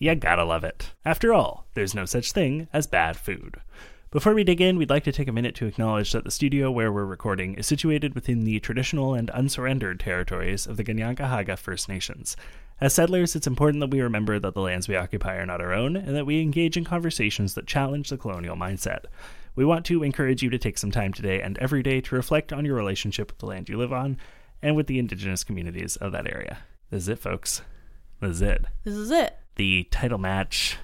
You gotta love it. After all, there's no such thing as bad food. Before we dig in, we'd like to take a minute to acknowledge that the studio where we're recording is situated within the traditional and unsurrendered territories of the Kanien'kehá:ka First Nations. As settlers, it's important that we remember that the lands we occupy are not our own and that we engage in conversations that challenge the colonial mindset. We want to encourage you to take some time today and every day to reflect on your relationship with the land you live on and with the indigenous communities of that area. This is it, folks. This is it This is it. The title match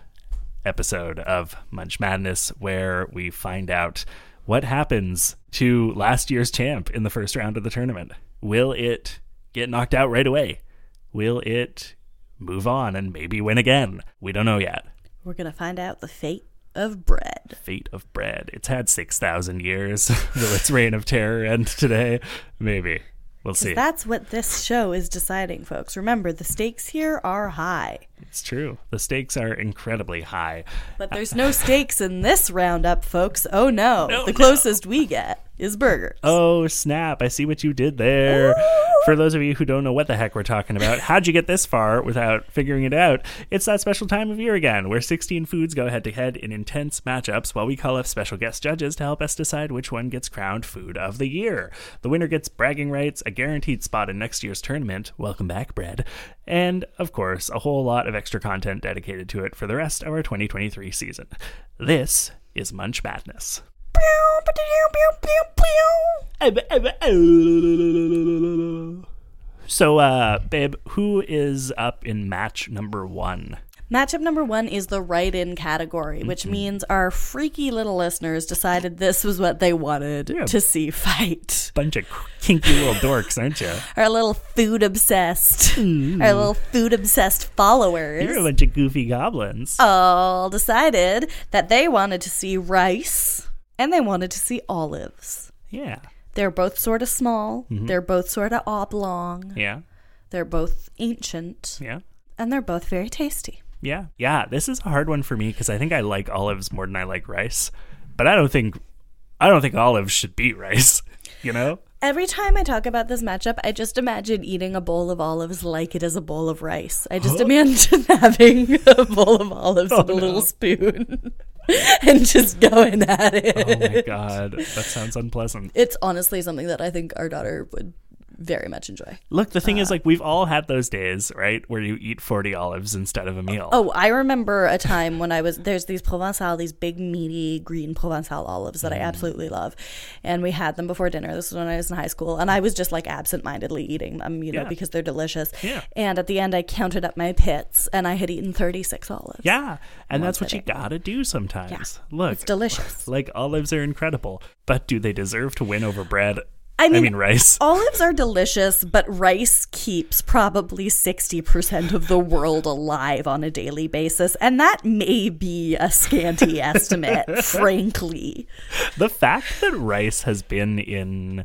episode of Munch Madness, where we find out what happens to last year's champ in the first round of the tournament. Will it get knocked out right away? Will it move on and maybe win again? We don't know yet. We're going to find out the fate of bread. Fate of bread. It's had 6,000 years. Will its reign of terror end today? Maybe. We'll see. That's what this show is deciding, folks. Remember, the stakes here are high. It's true. The stakes are incredibly high. But there's no stakes in this roundup, folks. Oh no. No, the no. closest we get is burgers. Oh, snap. I see what you did there. For those of you who don't know what the heck we're talking about, how'd you get this far without figuring it out? It's that special time of year again, where 16 foods go head to head in intense matchups while we call up special guest judges to help us decide which one gets crowned food of the year. The winner gets bragging rights, a guaranteed spot in next year's tournament. Welcome back, bread. And, of course, a whole lot of extra content dedicated to it for the rest of our 2023 season. This is Munch Madness. So, uh, babe, who is up in match number one? Matchup number one is the write in category, which Mm-hmm. means our freaky little listeners decided this was what they wanted Yeah. to see fight. Bunch of kinky little dorks, aren't you? Our little food obsessed, our little food obsessed followers. You're a bunch of goofy goblins. all decided that they wanted to see rice and they wanted to see olives. Yeah, They're both sort of small, Mm-hmm. they're both sort of oblong, yeah, they're both ancient, yeah. and they're both very tasty. Yeah, yeah. This is a hard one for me because I think I like olives more than I like rice, but I don't think I don't think olives should beat rice. You know? Every time I talk about this matchup, I just imagine eating a bowl of olives like it is a bowl of rice. I just imagine having a bowl of olives Oh, and a little spoon and just going at it. Oh my god, that sounds unpleasant. It's honestly something that I think our daughter would very much enjoy. Look, the thing is, like, we've all had those days, right, where you eat forty olives instead of a meal. Oh, I remember a time when I was there's these Provençal, these big meaty green Provençal olives that I Mm. absolutely love, and we had them before dinner. This was when I was in high school, and I was just like absent-mindedly eating them, you know, Yeah. because they're delicious. Yeah. And at the end, I counted up my pits, and I had eaten 36 olives. Yeah, and that's what you gotta do sometimes. Yeah, Look, it's delicious. like olives are incredible, but do they deserve to win over bread? I mean, rice. olives are delicious, but rice keeps probably 60% of the world alive on a daily basis. And that may be a scanty estimate, frankly. The fact that rice has been in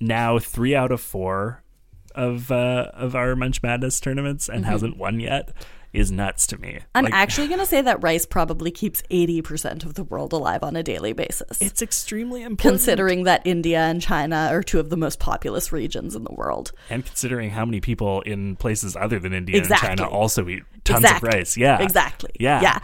now three out of four of uh, of our Munch Madness tournaments and hasn't won yet is nuts to me. I'm Like, actually going to say that rice probably keeps 80% of the world alive on a daily basis. it's extremely important. Considering that India and China are two of the most populous regions in the world. and considering how many people in places other than India Exactly. and China also eat tons exactly. of rice. Yeah. Exactly. Yeah. Yeah.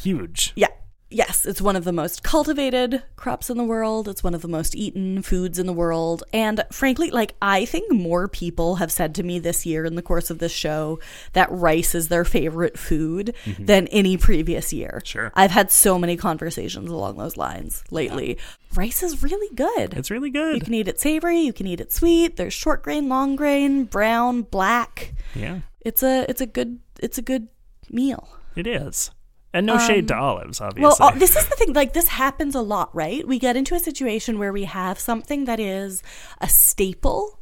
Huge. Yeah. Yes, it's one of the most cultivated crops in the world. It's one of the most eaten foods in the world. And frankly, like, I think more people have said to me this year in the course of this show that rice is their favorite food mm-hmm. than any previous year. Sure. I've had so many conversations along those lines lately. Rice is really good. It's really good. you can eat it savory, you can eat it sweet. There's short grain, long grain, brown, black. Yeah, It's a it's a good it's a good meal. it is. And no shade to olives, obviously. Um, Well, uh, this is the thing. Like, this happens a lot, right? We get into a situation where we have something that is a staple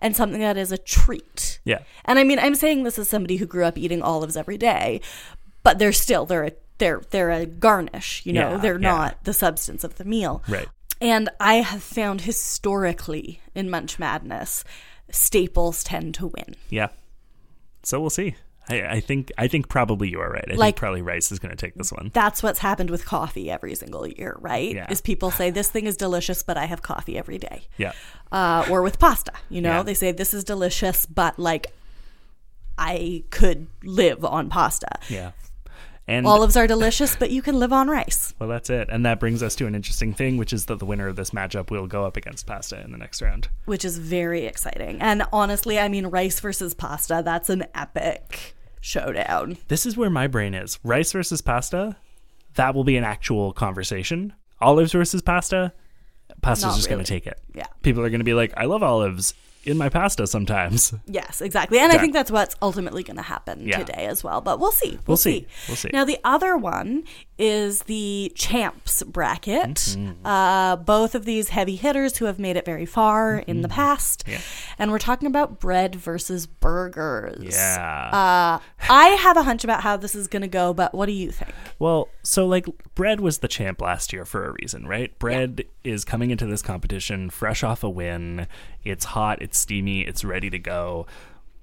and something that is a treat. yeah. And I mean, I'm saying this as somebody who grew up eating olives every day, but they're still they're a they're they're a garnish, you know. Yeah, they're yeah. not the substance of the meal. Right. And I have found historically in Munch Madness, staples tend to win. Yeah. So we'll see. I, I think I think probably you are right. I Like- think probably rice is going to take this one. That's what's happened with coffee every single year, right? Yeah. Is people say this thing is delicious, but I have coffee every day. Yeah. uh, or with pasta. You know, Yeah. they say this is delicious, but like I could live on pasta. Yeah. And Olives are delicious, but you can live on rice. well, that's it. And that brings us to an interesting thing, which is that the winner of this matchup will go up against pasta in the next round. which is very exciting. And honestly, I mean, rice versus pasta, that's an epic showdown. This is where my brain is. Rice versus pasta, that will be an actual conversation. Olives versus pasta, pasta's Not just going to take it. Yeah. People are going to be like, I love olives in my pasta sometimes. Yes, exactly. And I think that's what's ultimately going to happen Yeah. today as well. But we'll see. We'll, We'll see. We'll see. Now, the other one is the champs bracket. Mm-hmm. Uh, both of these heavy hitters who have made it very far in the past. Mm-hmm. Yeah. And we're talking about bread versus burgers. Yeah. Uh, I have a hunch about how this is going to go, but what do you think? Well, so like bread was the champ last year for a reason, right? Bread is coming into this competition fresh off a win. It's hot, it's steamy, it's ready to go.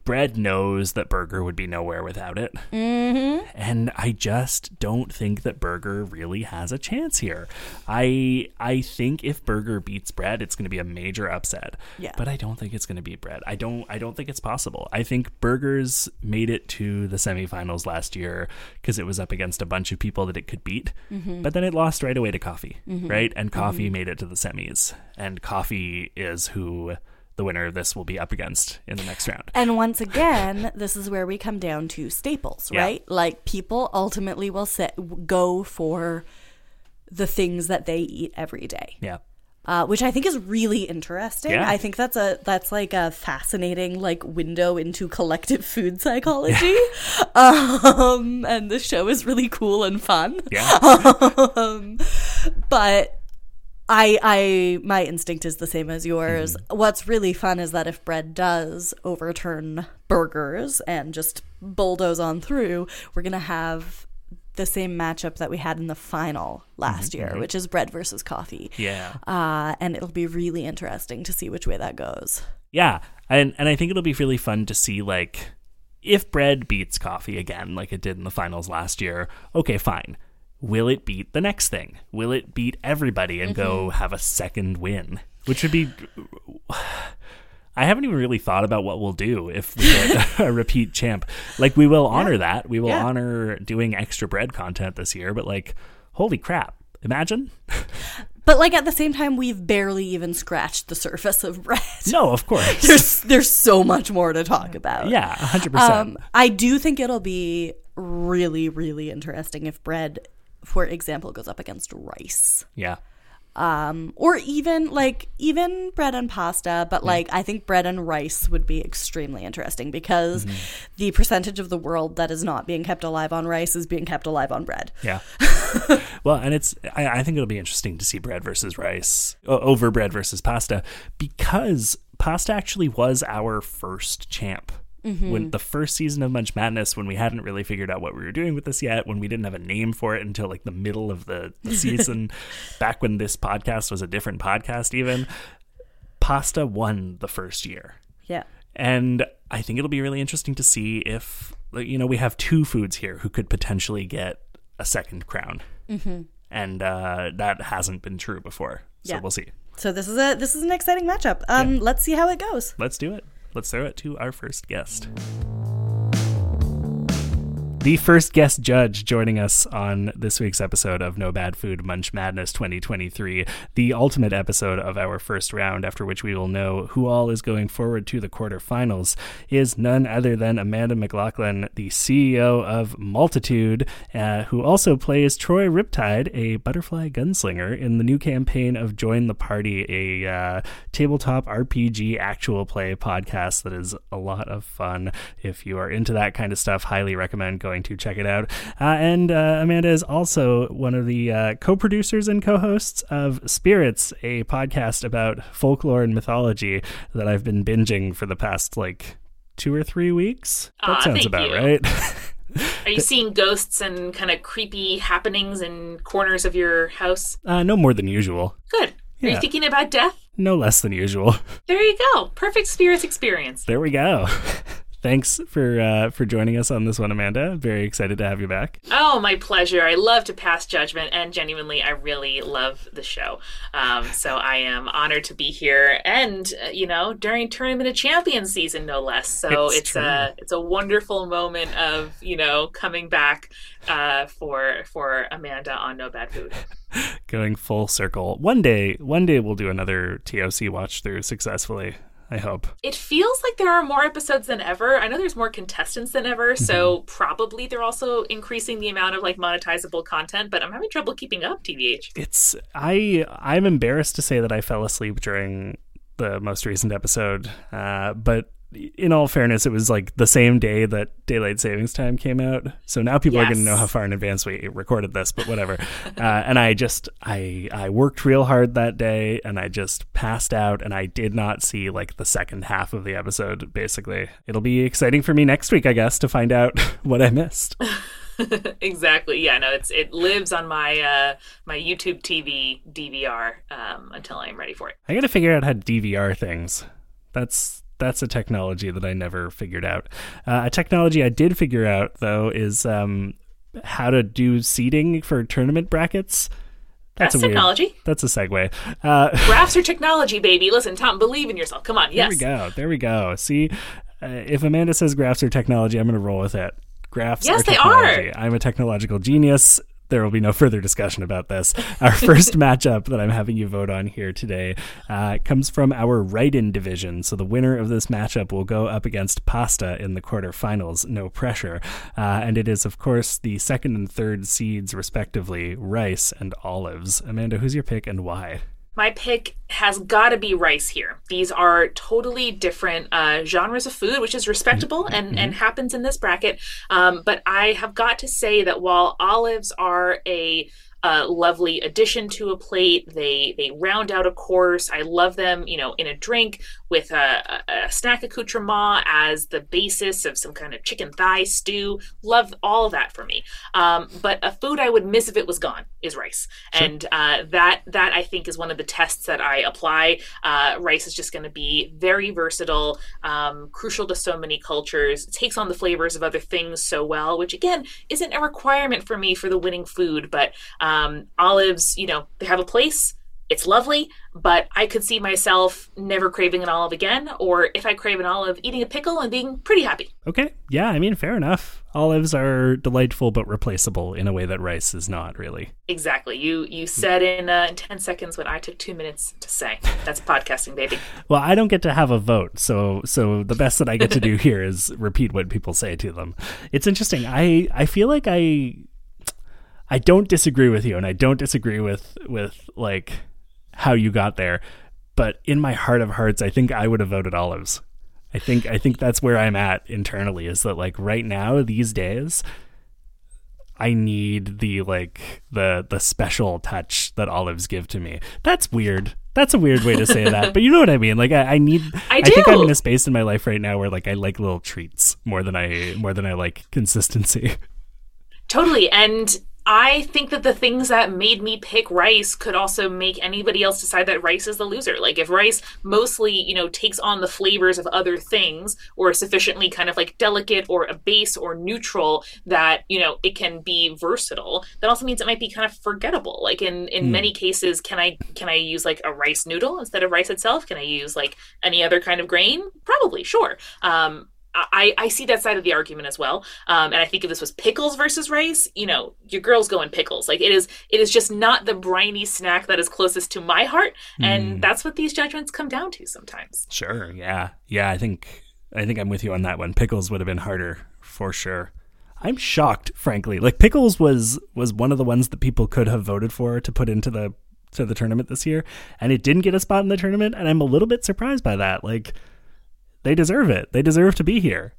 Bread knows that Burger would be nowhere without it. Mm-hmm. And I just don't think that Burger really has a chance here. I I think if Burger beats Bread, it's going to be a major upset. Yeah. But I don't think it's going to beat Bread. I don't I don't think it's possible. I think Burgers made it to the semifinals last year because it was up against a bunch of people that it could beat. Mm-hmm. But then it lost right away to Coffee, mm-hmm. right? And Coffee mm-hmm. made it to the semis. And Coffee is who the winner of this will be up against in the next round. And once again, this is where we come down to staples, Yeah. right? Like people ultimately will set, go for the things that they eat every day. Yeah. Uh, which I think is really interesting. Yeah. I think that's a that's like a fascinating like window into collective food psychology. Um, and the show is really cool and fun. Yeah. um, but I I my instinct is the same as yours. Mm-hmm. What's really fun is that if bread does overturn burgers and just bulldoze on through, we're gonna have the same matchup that we had in the final last mm-hmm. year, mm-hmm. which is bread versus coffee. yeah. Uh, and it'll be really interesting to see which way that goes. Yeah, and and I think it'll be really fun to see like if bread beats coffee again, like it did in the finals last year. Okay, fine. Will it beat the next thing? Will it beat everybody and go have a second win? Which would be. I haven't even really thought about what we'll do if we get a repeat champ. Like we will honor that. We will Yeah. honor doing extra bread content this year. But like, holy crap! Imagine. But like at the same time, we've barely even scratched the surface of bread. No, of course. There's there's so much more to talk about. yeah, hundred percent. Um, I do think it'll be really, really interesting if bread, for example, goes up against rice. Yeah. Um, or even like even bread and pasta, but like I think bread and rice would be extremely interesting because the percentage of the world that is not being kept alive on rice is being kept alive on bread. Yeah. well, and it's I, I think it'll be interesting to see bread versus rice over bread versus pasta because pasta actually was our first champ. When the first season of Munch Madness, when we hadn't really figured out what we were doing with this yet, when we didn't have a name for it until like the middle of the, the season, back when this podcast was a different podcast, even pasta won the first year. Yeah. And I think it'll be really interesting to see if, you know, we have two foods here who could potentially get a second crown. Mm-hmm. And uh, that hasn't been true before. So Yeah. we'll see. So this is a this is an exciting matchup. Um, let's see how it goes. Let's do it. Let's throw it to our first guest. The first guest judge joining us on this week's episode of No Bad Food Munch Madness 2023, the ultimate episode of our first round, after which we will know who all is going forward to the quarterfinals, is none other than Amanda McLoughlin, the CEO of Multitude, uh, who also plays Troy Riptide, a butterfly gunslinger, in the new campaign of Join the Party, a uh, tabletop RPG actual play podcast that is a lot of fun. If you are into that kind of stuff, highly recommend going to check it out. Uh, and uh, Amanda is also one of the uh, co producers and co hosts of Spirits, a podcast about folklore and mythology that I've been binging for the past like two or three weeks. That Aw, sounds about you. right. Are you seeing ghosts and kind of creepy happenings in corners of your house? Uh, no more than usual. Good. Are Yeah. you thinking about death? No less than usual. There you go. Perfect spirits experience. There we go. Thanks for uh, for joining us on this one, Amanda. Very excited to have you back. Oh, my pleasure. I love to pass judgment, and genuinely, I really love the show. Um, so I am honored to be here, and uh, you know, during Tournament of Champions season, no less. So It's it's, a it's a wonderful moment of you know coming back uh, for for Amanda on No Bad Food. Going full circle. One day, one day we'll do another TOC watch through successfully. I hope. It feels like there are more episodes than ever. I know there's more contestants than ever, so probably they're also increasing the amount of like monetizable content. But I'm having trouble keeping up. TVH. It's I I'm embarrassed to say that I fell asleep during the most recent episode. Uh, but in all fairness, it was like the same day that daylight savings time came out. So now people are going to know how far in advance we recorded this. But whatever. uh, and I just I I worked real hard that day, and I just passed out, and I did not see like the second half of the episode. Basically, it'll be exciting for me next week, I guess, to find out what I missed. exactly. Yeah. No. It's it lives on my uh my YouTube TV DVR um, until I'm ready for it. I got to figure out how to DVR things. That's that's a technology that I never figured out. Uh, a technology I did figure out though is um, how to do seeding for tournament brackets. That's a weird- technology. That's a segue. Uh, Graphs are technology, baby. Listen, Tom, believe in yourself. Come on. there Yes. we go. There we go. See, uh, if Amanda says graphs are technology, I'm going to roll with it. Graphs Yes, are they are. I'm a technological genius. There will be no further discussion about this. Our first matchup that I'm having you vote on here today uh, comes from our write-in division. So the winner of this matchup will go up against Pasta in the quarterfinals. No pressure, uh, and it is of course the second and third seeds respectively, rice and olives. Amanda, who's your pick and why? My pick has got to be rice here. These are totally different uh, genres of food, which is respectable and, and happens in this bracket. Um, but I have got to say that while olives are a uh, lovely addition to a plate, they they round out a course. I love them, you know, in a drink with a, a, a snack accoutrement as the basis of some kind of chicken thigh stew. Love all that for me. Um, but a food I would miss if it was gone is rice, and uh, that that I think is one of the tests that I apply. Uh, rice is just going to be very versatile, um, crucial to so many cultures. It takes on the flavors of other things so well, which again isn't a requirement for me for the winning food. But um, olives, you know, they have a place. It's lovely, but I could see myself never craving an olive again, or if I crave an olive, eating a pickle and being pretty happy. Okay, yeah, I mean, fair enough. Olives are delightful but replaceable in a way that rice is not really. Exactly. You you said in, uh, in ten seconds what I took two minutes to say. That's podcasting, baby. Well, I don't get to have a vote, so so the best that I get to do here is repeat what people say to them. It's interesting. I I feel like I I don't disagree with you, and I don't disagree with with like how you got there. But in my heart of hearts, I think I would have voted olives. I think I think that's where I'm at internally. Is that like right now these days, I need the like the the special touch that olives give to me. That's weird. That's a weird way to say that, but you know what I mean. Like I, I need. I think I'm in a space in my life right now where like I like little treats more than I more than I like consistency. Totally. And I think that the things that made me pick rice could also make anybody else decide that rice is the loser. Like if rice mostly, you know, takes on the flavors of other things or is sufficiently kind of like delicate or a base or neutral that, you know, it can be versatile, that also means it might be kind of forgettable. Like in in many cases, can I can I use like a rice noodle instead of rice itself? Can I use like any other kind of grain? Probably, sure. Um I, I see that side of the argument as well. Um, and I think if this was pickles versus rice, you know, your girl's going pickles. Like it is it is just not the briny snack that is closest to my heart. And that's what these judgments come down to sometimes. Sure. Yeah. Yeah. I think I think I'm with you on that one. Pickles would have been harder for sure. I'm shocked, frankly. Like pickles was was one of the ones that people could have voted for to put into the to the tournament this year, and it didn't get a spot in the tournament, and I'm a little bit surprised by that. Like they deserve it. They deserve to be here.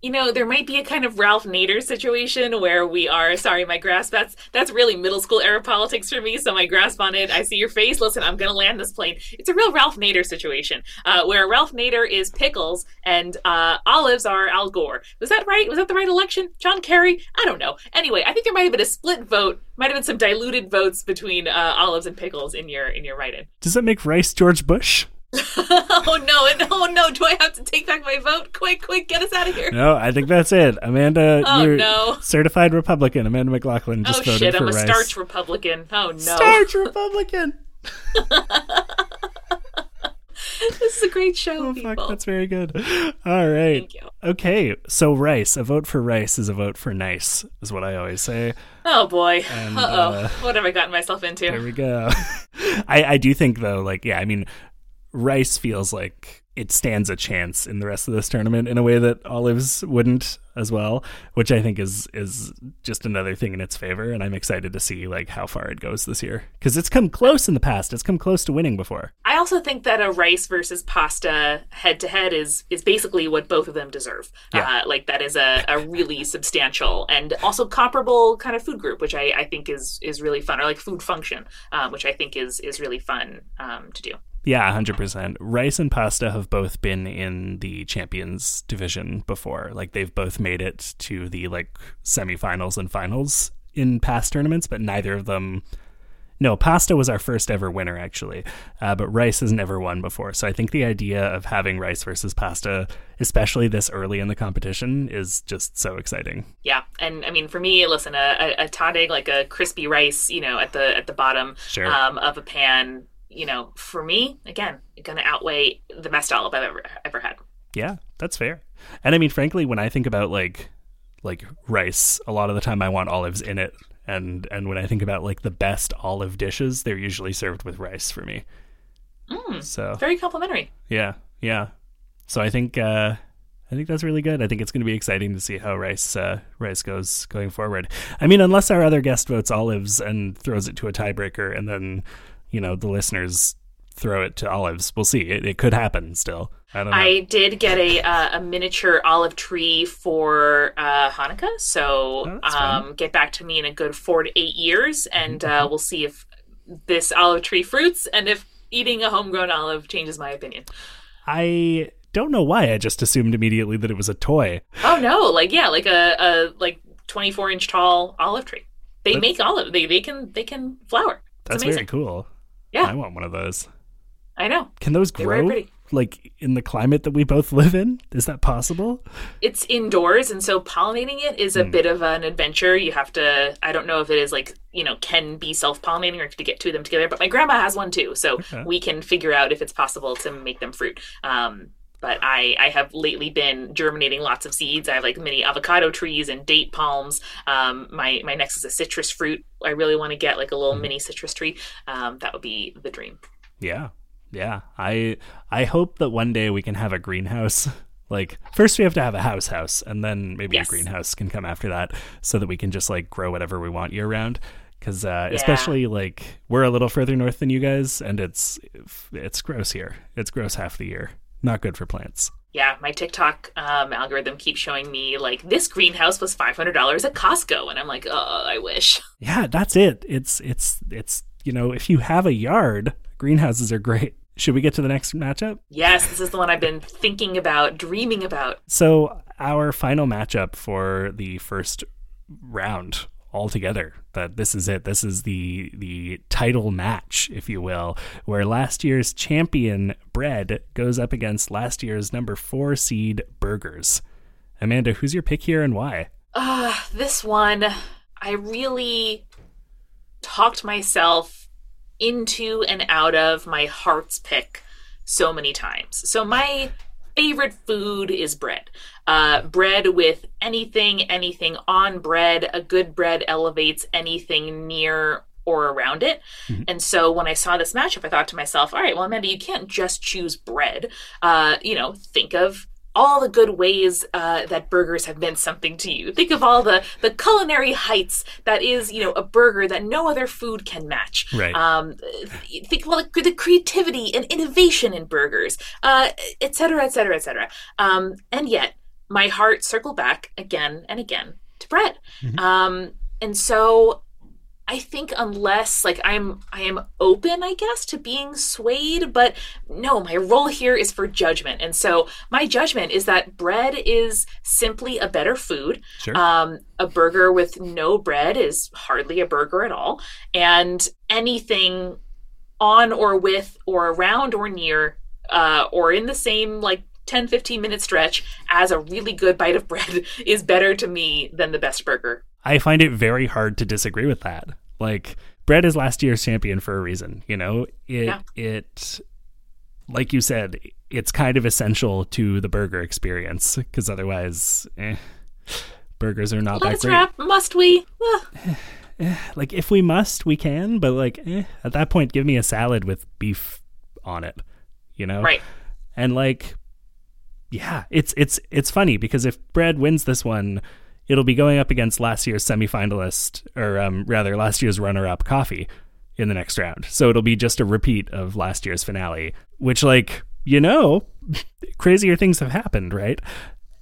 you know, there might be a kind of Ralph Nader situation where we are sorry, my grasp that's that's really middle school era politics for me. So my grasp on it, I see your face. Listen, I'm gonna land this plane. It's a real Ralph Nader situation, uh, where Ralph Nader is pickles and uh, olives are Al Gore. Was that right? Was that the right election? John Kerry? I don't know. Anyway, I think there might have been a split vote. Might have been some diluted votes between uh, olives and pickles in your in your write-in. Does that make Rice George Bush? oh no! Oh no! Do I have to take back my vote? Quick, quick, get us out of here! No, I think that's it. Amanda, Oh, you're no. certified Republican. Amanda McLoughlin just voted for you. oh voted shit! for I'm a Rice. starch Republican. Oh no! Starch Republican. This is a great show, Oh people. fuck, that's very good. All right. Thank you. Okay, so Rice, a vote for Rice is a vote for nice, is what I always say. Oh boy. And, Uh oh. what have I gotten myself into? There we go. I, I do think though, like, yeah, I mean, Rice feels like it stands a chance in the rest of this tournament in a way that Olives wouldn't as well, which I think is is just another thing in its favor. And I'm excited to see like how far it goes this year because it's come close in the past. It's come close to winning before. I also think that a rice versus pasta head to head is is basically what both of them deserve. Yeah. Uh, like that is a, a really substantial and also comparable kind of food group, which I, I think is is really fun, or like food function, um, which I think is is really fun um, to do. Yeah, 100%. Rice and Pasta have both been in the Champions division before. Like they've both made it to the like semifinals and finals in past tournaments, but neither of them No, Pasta was our first ever winner actually. Uh, but Rice has never won before. So I think the idea of having Rice versus Pasta, especially this early in the competition, is just so exciting. Yeah, and I mean, for me, listen, a, a, a like a crispy rice, you know, at the at the bottom Sure. um, of a pan, you know, for me, again, going to outweigh the best olive I've ever ever had. Yeah, that's fair. And I mean, frankly, when I think about like like rice, a lot of the time I want olives in it. And and when I think about like the best olive dishes, they're usually served with rice for me. So Very complimentary. yeah, yeah. So I think uh, I think that's really good. I think it's going to be exciting to see how rice uh, rice goes going forward. I mean, unless our other guest votes olives and throws it to a tiebreaker, and then you know the listeners throw it to olives, we'll see. It, it could happen still. I don't know. I did get a uh, a miniature olive tree for uh, Hanukkah, so Oh, um, get back to me in a good four to eight years, and Mm-hmm. uh, we'll see if this olive tree fruits and if eating a homegrown olive changes my opinion. I don't know why. I just assumed immediately that it was a toy. Oh no, like yeah, like a, a like twenty four inch tall olive tree. They That's- make olive. They they can they can flower. It's That's amazing. very cool. Yeah. I want one of those. I know. Can those grow like in the climate that we both live in? Is that possible? It's indoors, and so pollinating it is a Hmm. bit of an adventure. You have to. I don't know if it is like you know can be self pollinating or to get two of them together. But my grandma has one too, so Okay. we can figure out if it's possible to make them fruit. Um, but I, I have lately been germinating lots of seeds. I have like mini avocado trees and date palms. Um, my my next is a citrus fruit. I really want to get like a little mini citrus tree. Um, that would be the dream. Yeah. Yeah. I I hope that one day we can have a greenhouse. Like first we have to have a house house and then maybe Yes. a greenhouse can come after that so that we can just like grow whatever we want year round cuz uh especially like we're a little further north than you guys and it's it's gross here. It's gross half the year. Not good for plants. Yeah, my TikTok um, algorithm keeps showing me like this greenhouse was five hundred dollars at Costco, and I'm like, oh, I wish. Yeah, that's it. It's it's it's you know, if you have a yard, greenhouses are great. Should we get to the next matchup? Yes, this is the one I've been thinking about, dreaming about. So our final matchup for the first round altogether that this is it. This is the the title match if you will where last year's champion bread goes up against last year's number 4 seed burgers. Amanda who's your pick here and why? Uh, this one, I really talked myself into and out of my heart's pick so many times. So my favorite food is bread. Uh, bread with anything, anything on bread. A good bread elevates anything near or around it. And so when I saw this matchup, I thought to myself, all right, well, Amanda, you can't just choose bread. Uh, you know, think of all the good ways uh, that burgers have meant something to you. Think of all the the culinary heights that is, you know, a burger that no other food can match. Right. Um, think of all the, the creativity and innovation in burgers, uh, et cetera, et cetera, et cetera. Um, and yet, my heart circled back again and again to bread. Mm-hmm. Um, and so I think unless like I'm I am open, I guess, to being swayed, but no, my role here is for judgment. And so my judgment is that bread is simply a better food. Sure. Um, a burger with no bread is hardly a burger at all. And anything on or with or around or near uh, or in the same like 10 15 minute stretch as a really good bite of bread is better to me than the best burger I find it very hard to disagree with that. Like bread is last year's champion for a reason, you know? It yeah. it like you said, it's kind of essential to the burger experience because otherwise eh, burgers are not Let's that great. Wrap. Must we? Eh, like if we must, we can, but like eh, at that point give me a salad with beef on it, you know? Right. And like yeah, it's it's it's funny because if bread wins this one, it'll be going up against last year's semifinalist, or um, rather, last year's runner-up, Coffee, in the next round. So it'll be just a repeat of last year's finale, which, like, you know, crazier things have happened, right?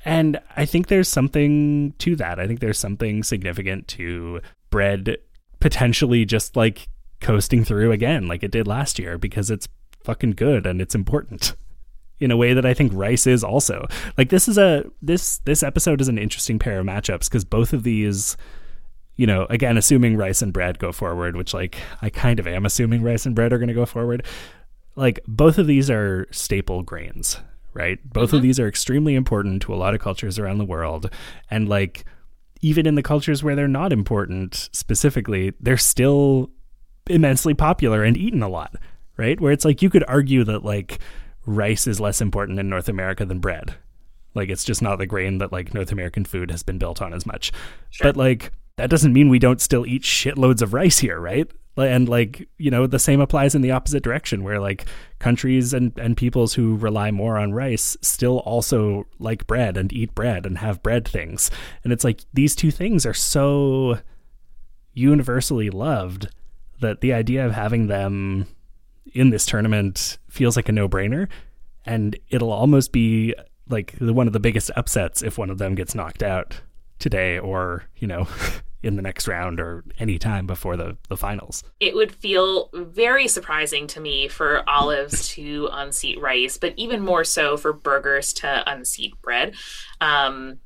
And I think there's something to that. I think there's something significant to bread potentially just like coasting through again, like it did last year, because it's fucking good and it's important in a way that I think Rice is also. Like this is a this this episode is an interesting pair of matchups because both of these you know, again assuming Rice and Bread go forward, which like I kind of am assuming Rice and Bread are going to go forward. Like both of these are staple grains, right? Both mm-hmm. of these are extremely important to a lot of cultures around the world and like even in the cultures where they're not important specifically, they're still immensely popular and eaten a lot, right? Where it's like you could argue that like rice is less important in North America than bread. Like it's just not the grain that like North American food has been built on as much. Sure. But like that doesn't mean we don't still eat shitloads of rice here, right? And like, you know, the same applies in the opposite direction where like countries and, and peoples who rely more on rice still also like bread and eat bread and have bread things. And it's like these two things are so universally loved that the idea of having them in this tournament feels like a no brainer. And it'll almost be like one of the biggest upsets if one of them gets knocked out today or, you know, in the next round or any time before the, the finals. It would feel very surprising to me for olives to unseat rice, but even more so for burgers to unseat bread. Um,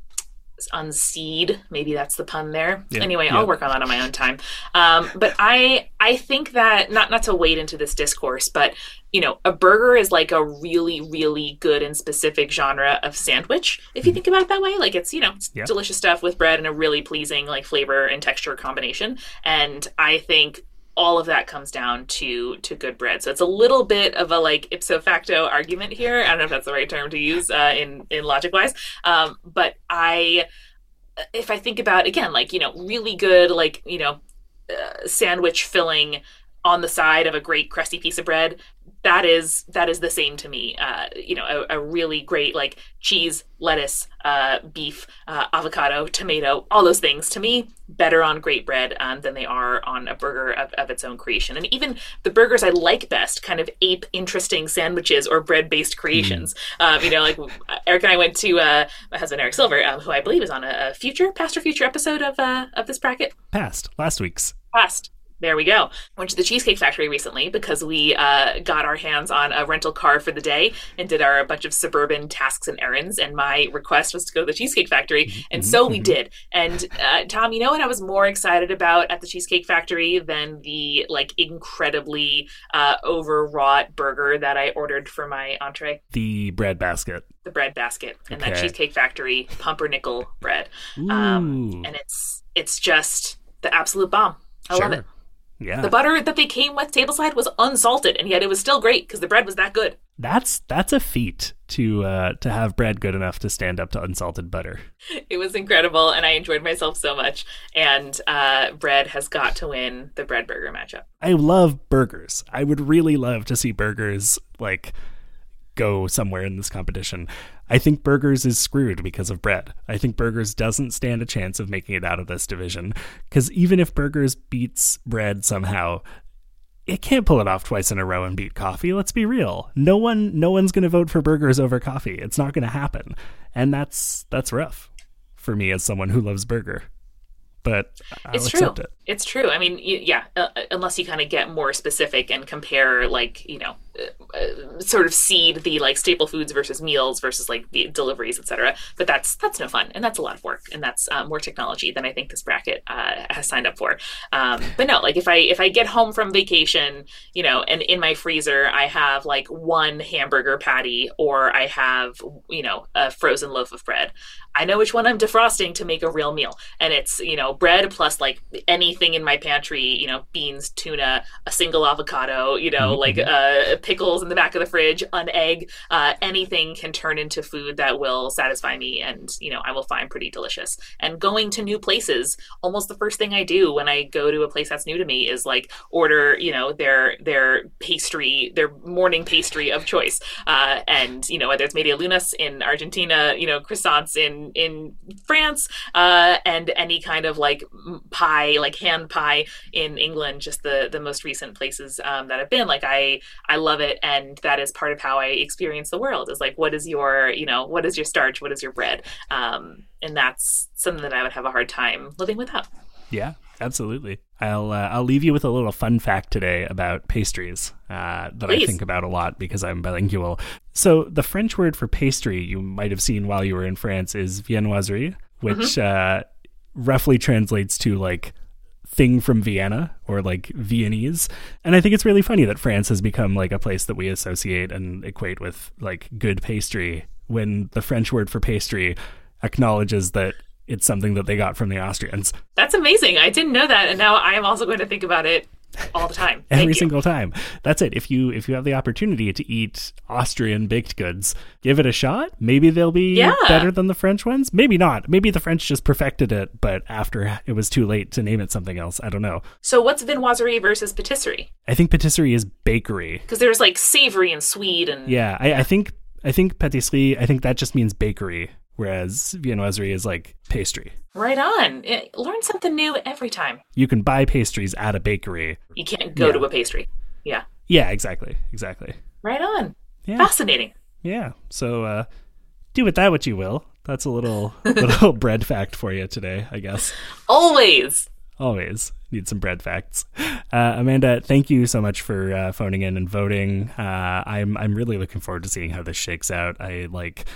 unseed maybe that's the pun there yeah, anyway yeah. i'll work on that on my own time um, but i i think that not not to wade into this discourse but you know a burger is like a really really good and specific genre of sandwich if you mm-hmm. think about it that way like it's you know it's yeah. delicious stuff with bread and a really pleasing like flavor and texture combination and i think all of that comes down to to good bread. So it's a little bit of a like ipso facto argument here. I don't know if that's the right term to use uh, in in logic wise, um, but I if I think about again like you know really good like you know uh, sandwich filling on the side of a great crusty piece of bread that is that is the same to me. Uh, you know, a, a, really great like cheese, lettuce, uh, beef, uh, avocado, tomato, all those things to me better on great bread um, than they are on a burger of, of its own creation. And even the burgers I like best kind of ape interesting sandwiches or bread based creations. Mm. Um, you know, like Eric and I went to uh, my husband Eric Silver, um, who I believe is on a, a future past or future episode of uh, of this bracket. Past last week's past there we go. Went to the Cheesecake Factory recently because we uh, got our hands on a rental car for the day and did our bunch of suburban tasks and errands. And my request was to go to the Cheesecake Factory, mm-hmm. and so we mm-hmm. did. And uh, Tom, you know what I was more excited about at the Cheesecake Factory than the like incredibly uh, overwrought burger that I ordered for my entree? The bread basket. The bread basket and okay. that Cheesecake Factory pumpernickel bread. Um, and it's it's just the absolute bomb. I sure. love it. Yeah. The butter that they came with tableside was unsalted, and yet it was still great because the bread was that good. That's that's a feat to uh, to have bread good enough to stand up to unsalted butter. It was incredible, and I enjoyed myself so much. And uh, bread has got to win the bread burger matchup. I love burgers. I would really love to see burgers like go somewhere in this competition. I think Burgers is screwed because of bread. I think Burgers doesn't stand a chance of making it out of this division because even if Burgers beats bread somehow, it can't pull it off twice in a row and beat coffee. Let's be real. No one no one's going to vote for burgers over coffee. It's not going to happen. And that's that's rough for me as someone who loves burger. But I'll it's true. It. It's true. I mean, yeah, uh, unless you kind of get more specific and compare like, you know, uh, sort of seed the like staple foods versus meals versus like the deliveries, etc. But that's that's no fun, and that's a lot of work, and that's uh, more technology than I think this bracket uh, has signed up for. Um, but no, like if I if I get home from vacation, you know, and in my freezer I have like one hamburger patty, or I have you know a frozen loaf of bread. I know which one I'm defrosting to make a real meal, and it's you know bread plus like anything in my pantry, you know, beans, tuna, a single avocado, you know, mm-hmm. like uh pickles in the back of the fridge, an egg, uh, anything can turn into food that will satisfy me and, you know, I will find pretty delicious. And going to new places, almost the first thing I do when I go to a place that's new to me is like order, you know, their their pastry, their morning pastry of choice. Uh, and, you know, whether it's media lunas in Argentina, you know, croissants in in France, uh, and any kind of like pie, like hand pie in England, just the the most recent places um, that I've been. Like I I love it and that is part of how i experience the world is like what is your you know what is your starch what is your bread um, and that's something that i would have a hard time living without yeah absolutely i'll uh, i'll leave you with a little fun fact today about pastries uh, that Please. i think about a lot because i'm bilingual so the french word for pastry you might have seen while you were in france is viennoiserie which mm-hmm. uh, roughly translates to like thing from Vienna or like Viennese. And I think it's really funny that France has become like a place that we associate and equate with like good pastry when the French word for pastry acknowledges that it's something that they got from the Austrians. That's amazing. I didn't know that and now I am also going to think about it all the time. Every single time. That's it. If you if you have the opportunity to eat Austrian baked goods, give it a shot. Maybe they'll be yeah. better than the French ones. Maybe not. Maybe the French just perfected it, but after it was too late to name it something else. I don't know. So what's viennoiserie versus patisserie? I think patisserie is bakery. Because there's like savory and sweet and Yeah, I, I think I think patisserie, I think that just means bakery whereas viennoiserie is like pastry. Right on. It, learn something new every time. You can buy pastries at a bakery. You can't go yeah. to a pastry. Yeah. Yeah, exactly. Exactly. Right on. Yeah. Fascinating. Yeah. So uh, do with that what you will. That's a little little bread fact for you today, I guess. Always. Always need some bread facts. Uh, Amanda, thank you so much for uh, phoning in and voting. Uh, I'm I'm really looking forward to seeing how this shakes out. I like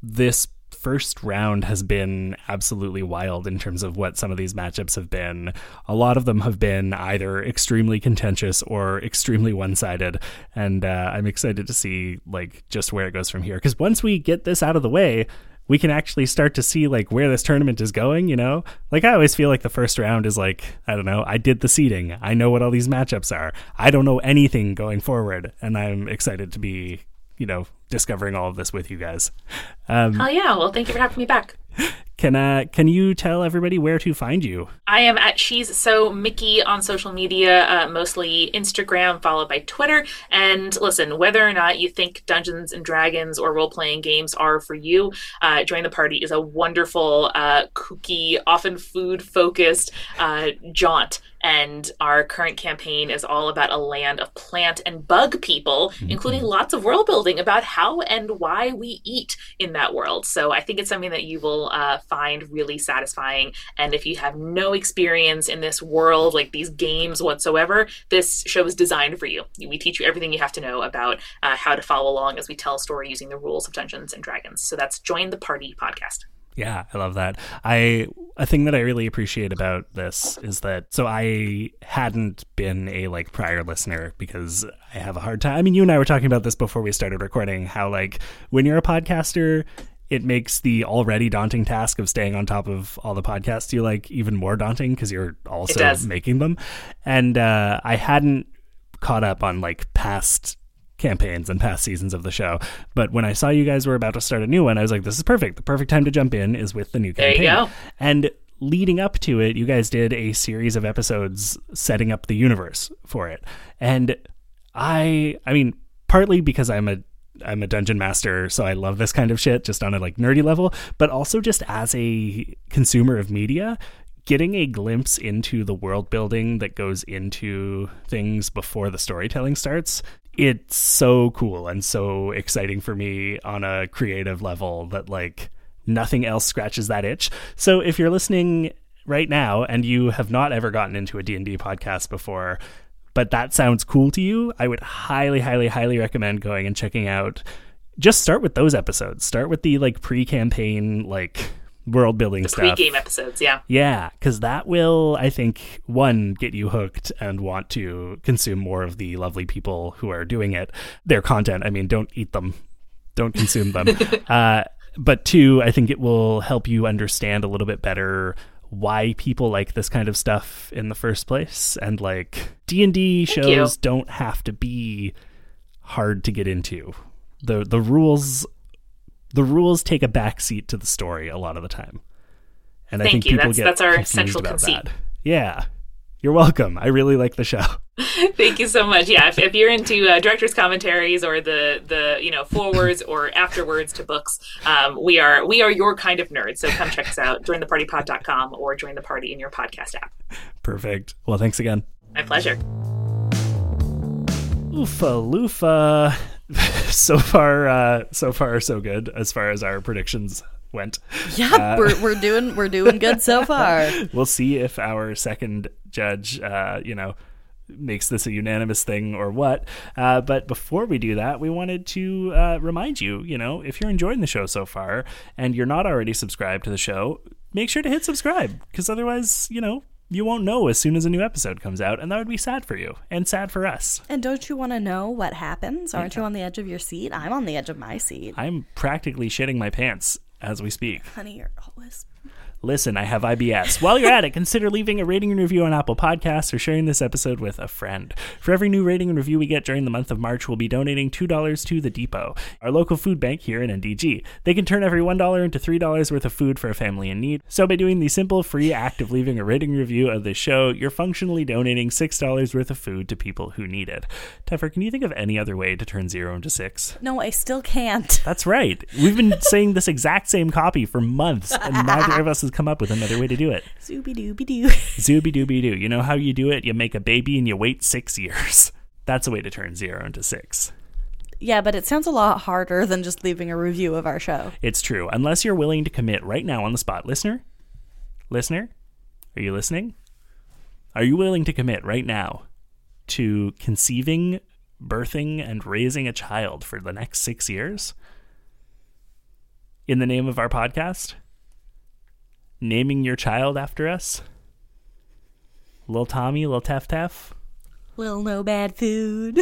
this first round has been absolutely wild in terms of what some of these matchups have been. A lot of them have been either extremely contentious or extremely one-sided, and uh, I'm excited to see like just where it goes from here. Because once we get this out of the way, we can actually start to see like where this tournament is going, you know? Like I always feel like the first round is like, I don't know, I did the seeding. I know what all these matchups are. I don't know anything going forward, and I'm excited to be you know, discovering all of this with you guys. Um, oh yeah! Well, thank you for having me back. Can uh, can you tell everybody where to find you? I am at She's So Mickey on social media, uh, mostly Instagram, followed by Twitter. And listen, whether or not you think Dungeons and Dragons or role playing games are for you, uh, Join the Party is a wonderful, uh, kooky, often food focused uh, jaunt and our current campaign is all about a land of plant and bug people, mm-hmm. including lots of world building about how and why we eat in that world. So I think it's something that you will uh, find really satisfying. And if you have no experience in this world, like these games whatsoever, this show is designed for you. We teach you everything you have to know about uh, how to follow along as we tell a story using the rules of Dungeons and Dragons. So that's Join the Party podcast. Yeah, I love that. I a thing that I really appreciate about this is that so I hadn't been a like prior listener because I have a hard time. I mean, you and I were talking about this before we started recording how like when you're a podcaster, it makes the already daunting task of staying on top of all the podcasts you like even more daunting because you're also making them. And uh, I hadn't caught up on like past campaigns and past seasons of the show. But when I saw you guys were about to start a new one, I was like, this is perfect. The perfect time to jump in is with the new campaign. There you go. And leading up to it, you guys did a series of episodes setting up the universe for it. And I I mean, partly because I'm a I'm a dungeon master, so I love this kind of shit just on a like nerdy level, but also just as a consumer of media, getting a glimpse into the world building that goes into things before the storytelling starts it's so cool and so exciting for me on a creative level that like nothing else scratches that itch. So if you're listening right now and you have not ever gotten into a d&d podcast before but that sounds cool to you i would highly highly highly recommend going and checking out. Just start with those episodes. Start with the like pre-campaign like world building stuff. Pre-game episodes, yeah. Yeah, because that will, I think, one get you hooked and want to consume more of the lovely people who are doing it. Their content. I mean, don't eat them, don't consume them. uh, but two, I think it will help you understand a little bit better why people like this kind of stuff in the first place and like D&D shows you. don't have to be hard to get into. The the rules the rules take a backseat to the story a lot of the time. And Thank I think you. people that's, get that's our central conceit. That. Yeah. You're welcome. I really like the show. Thank you so much. Yeah, if, if you're into uh, director's commentaries or the the you know forewords or afterwards to books, um, we are we are your kind of nerds. So come check us out. Join the Jointhepartypod.com or join the party in your podcast app. Perfect. Well, thanks again. My pleasure. Oofa loofa. so far, uh, so far, so good as far as our predictions went. Yeah, uh, we're we're doing we're doing good so far. we'll see if our second judge, uh, you know, makes this a unanimous thing or what. Uh, but before we do that, we wanted to uh, remind you, you know, if you're enjoying the show so far and you're not already subscribed to the show, make sure to hit subscribe because otherwise, you know, you won't know as soon as a new episode comes out, and that would be sad for you and sad for us. And don't you want to know what happens? Aren't yeah. you on the edge of your seat? I'm on the edge of my seat. I'm practically shitting my pants as we speak. Honey, you're always Listen, I have IBS. While you're at it, consider leaving a rating and review on Apple Podcasts or sharing this episode with a friend. For every new rating and review we get during the month of March, we'll be donating $2 to The Depot, our local food bank here in NDG. They can turn every $1 into $3 worth of food for a family in need. So by doing the simple, free act of leaving a rating review of this show, you're functionally donating $6 worth of food to people who need it. Teffer, can you think of any other way to turn zero into six? No, I still can't. That's right. We've been saying this exact same copy for months, and neither of us has come up with another way to do it. Zooby dooby doo. Zooby dooby doo. You know how you do it? You make a baby and you wait six years. That's a way to turn zero into six. Yeah, but it sounds a lot harder than just leaving a review of our show. It's true. Unless you're willing to commit right now on the spot. Listener? Listener? Are you listening? Are you willing to commit right now to conceiving, birthing, and raising a child for the next six years? In the name of our podcast? Naming your child after us? Little Tommy, little Tef Tef? Little no bad food.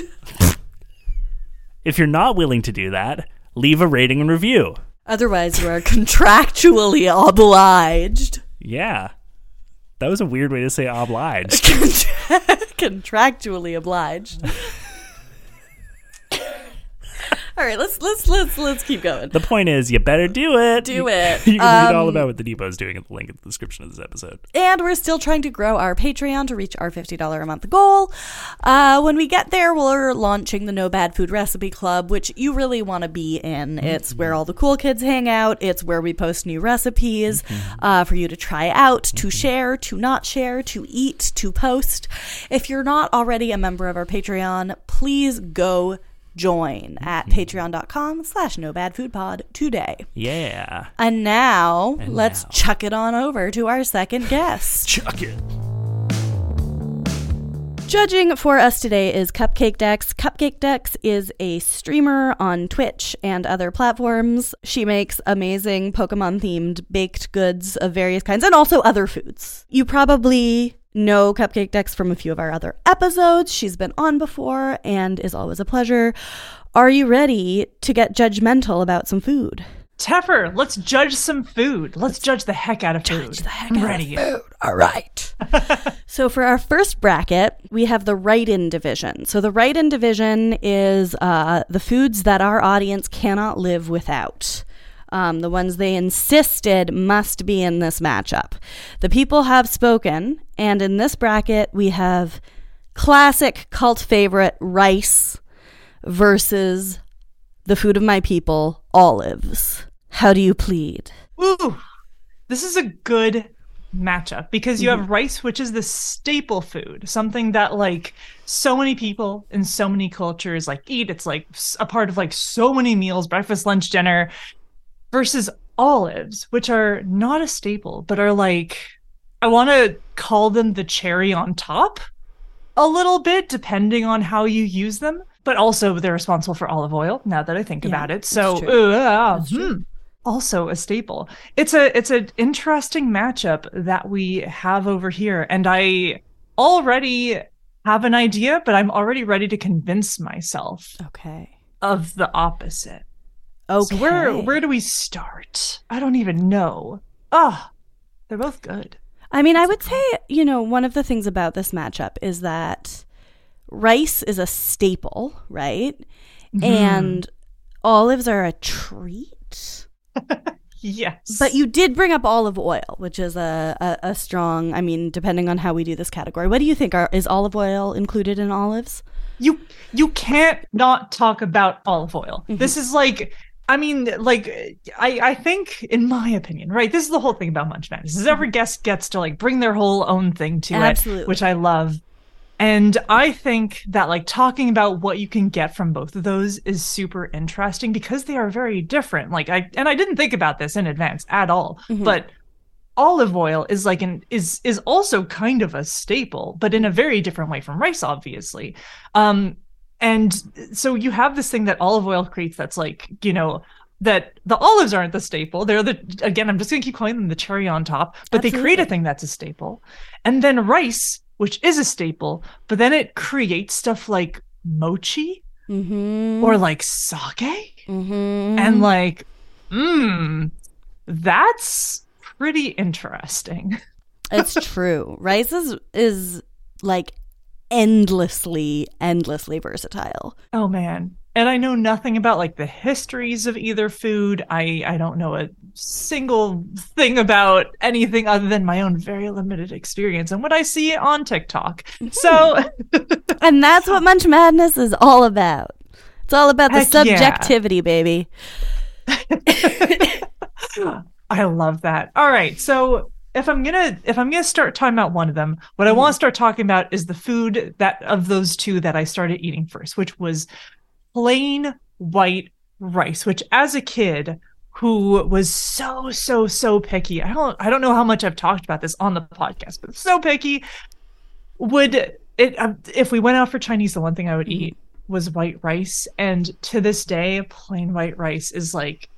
if you're not willing to do that, leave a rating and review. Otherwise, we're contractually obliged. Yeah. That was a weird way to say obliged. contractually obliged. All right, let's let's let's let's keep going. The point is, you better do it. Do it. you can um, read all um, about what the Depot is doing at the link in the description of this episode. And we're still trying to grow our Patreon to reach our fifty dollar a month goal. Uh, when we get there, we're launching the No Bad Food Recipe Club, which you really want to be in. Mm-hmm. It's where all the cool kids hang out. It's where we post new recipes mm-hmm. uh, for you to try out, to mm-hmm. share, to not share, to eat, to post. If you're not already a member of our Patreon, please go join at mm-hmm. patreon.com slash no bad food pod today. Yeah. And now and let's now. chuck it on over to our second guest. chuck it. Judging for us today is Cupcake Dex. Cupcake Dex is a streamer on Twitch and other platforms. She makes amazing Pokemon themed baked goods of various kinds and also other foods. You probably know Cupcake Dex from a few of our other episodes. She's been on before and is always a pleasure. Are you ready to get judgmental about some food? Teffer, let's judge some food. Let's judge the heck out of food. Judge the heck I'm out ready. of food. All right. so for our first bracket, we have the write-in division. So the write-in division is uh, the foods that our audience cannot live without. Um, the ones they insisted must be in this matchup. The people have spoken, and in this bracket, we have classic cult favorite rice versus the food of my people, olives. How do you plead? Ooh, this is a good matchup because you have rice, which is the staple food, something that like so many people in so many cultures like eat. It's like a part of like so many meals, breakfast, lunch, dinner, versus olives, which are not a staple, but are like, I want to call them the cherry on top a little bit, depending on how you use them. But also, they're responsible for olive oil. Now that I think Yeah, about it, so uh, hmm, also a staple. It's a it's an interesting matchup that we have over here, and I already have an idea, but I'm already ready to convince myself Okay. of the opposite. Okay. So where where do we start? I don't even know. Ah, they're both good. I mean, I would say, you know, one of the things about this matchup is that rice is a staple, right? Mm-hmm. And olives are a treat. Yes, But you did bring up olive oil, which is a, a, a strong, I mean, depending on how we do this category. What do you think? Are, is olive oil included in olives? you you can't not talk about olive oil. Mm-hmm. This is like I mean, like I I think, in my opinion, right? This is the whole thing about Munch Madness. Is every guest gets to like bring their whole own thing to Mm-hmm. Absolutely. it, which I love. And I think that like talking about what you can get from both of those is super interesting because they are very different. Like I and I didn't think about this in advance at all, Mhm. but olive oil is like an is is also kind of a staple, but in a very different way from rice, obviously. Um, and so you have this thing that olive oil creates that's like you know that the olives aren't the staple they're the again i'm just going to keep calling them the cherry on top but they create a thing that's a staple and then rice which is a staple but then it creates stuff like mochi Mm-hmm. or like sake mm-hmm. and like mmm that's pretty interesting it's true. Rice is is like endlessly, endlessly versatile. Oh man. And I know nothing about like the histories of either food. I I don't know a single thing about anything other than my own very limited experience and what I see on TikTok. Mm-hmm. So And that's what Munch Madness is all about. It's all about the Heck yeah. subjectivity, baby. I love that. All right. So if I'm gonna if I'm gonna start talking about one of them, what I want to start talking about is the food that of those two that I started eating first, which was plain white rice, which as a kid who was so so so picky, I don't I don't know how much I've talked about this on the podcast, but so picky would it um, if we went out for Chinese, the one thing I would eat was white rice, and to this day, plain white rice is like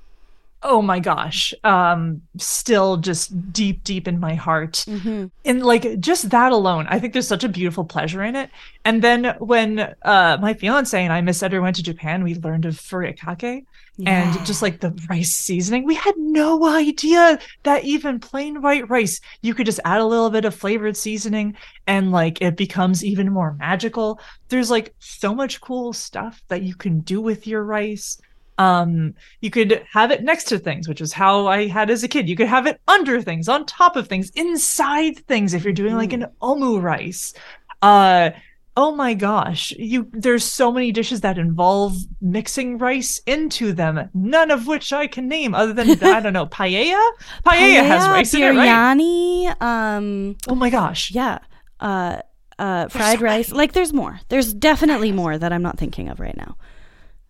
oh my gosh um still just deep deep in my heart. Mm-hmm. and like just that alone i think there's such a beautiful pleasure in it. And then when uh my fiance and i miss Edgar went to japan we learned of furikake and just like the rice seasoning. We had no idea that even plain white rice you could just add a little bit of flavored seasoning and like it becomes even more magical. There's like so much cool stuff that you can do with your rice um you could have it next to things which is how i had as a kid. You could have it under things on top of things inside things if you're doing like an omu rice. Uh oh my gosh you there's so many dishes that involve mixing rice into them none of which i can name other than i don't know paella? Paella, has rice in it right? biryani, um, oh my gosh. yeah, uh, uh, fried so rice. Like, there's more. There's definitely more that I'm not thinking of right now.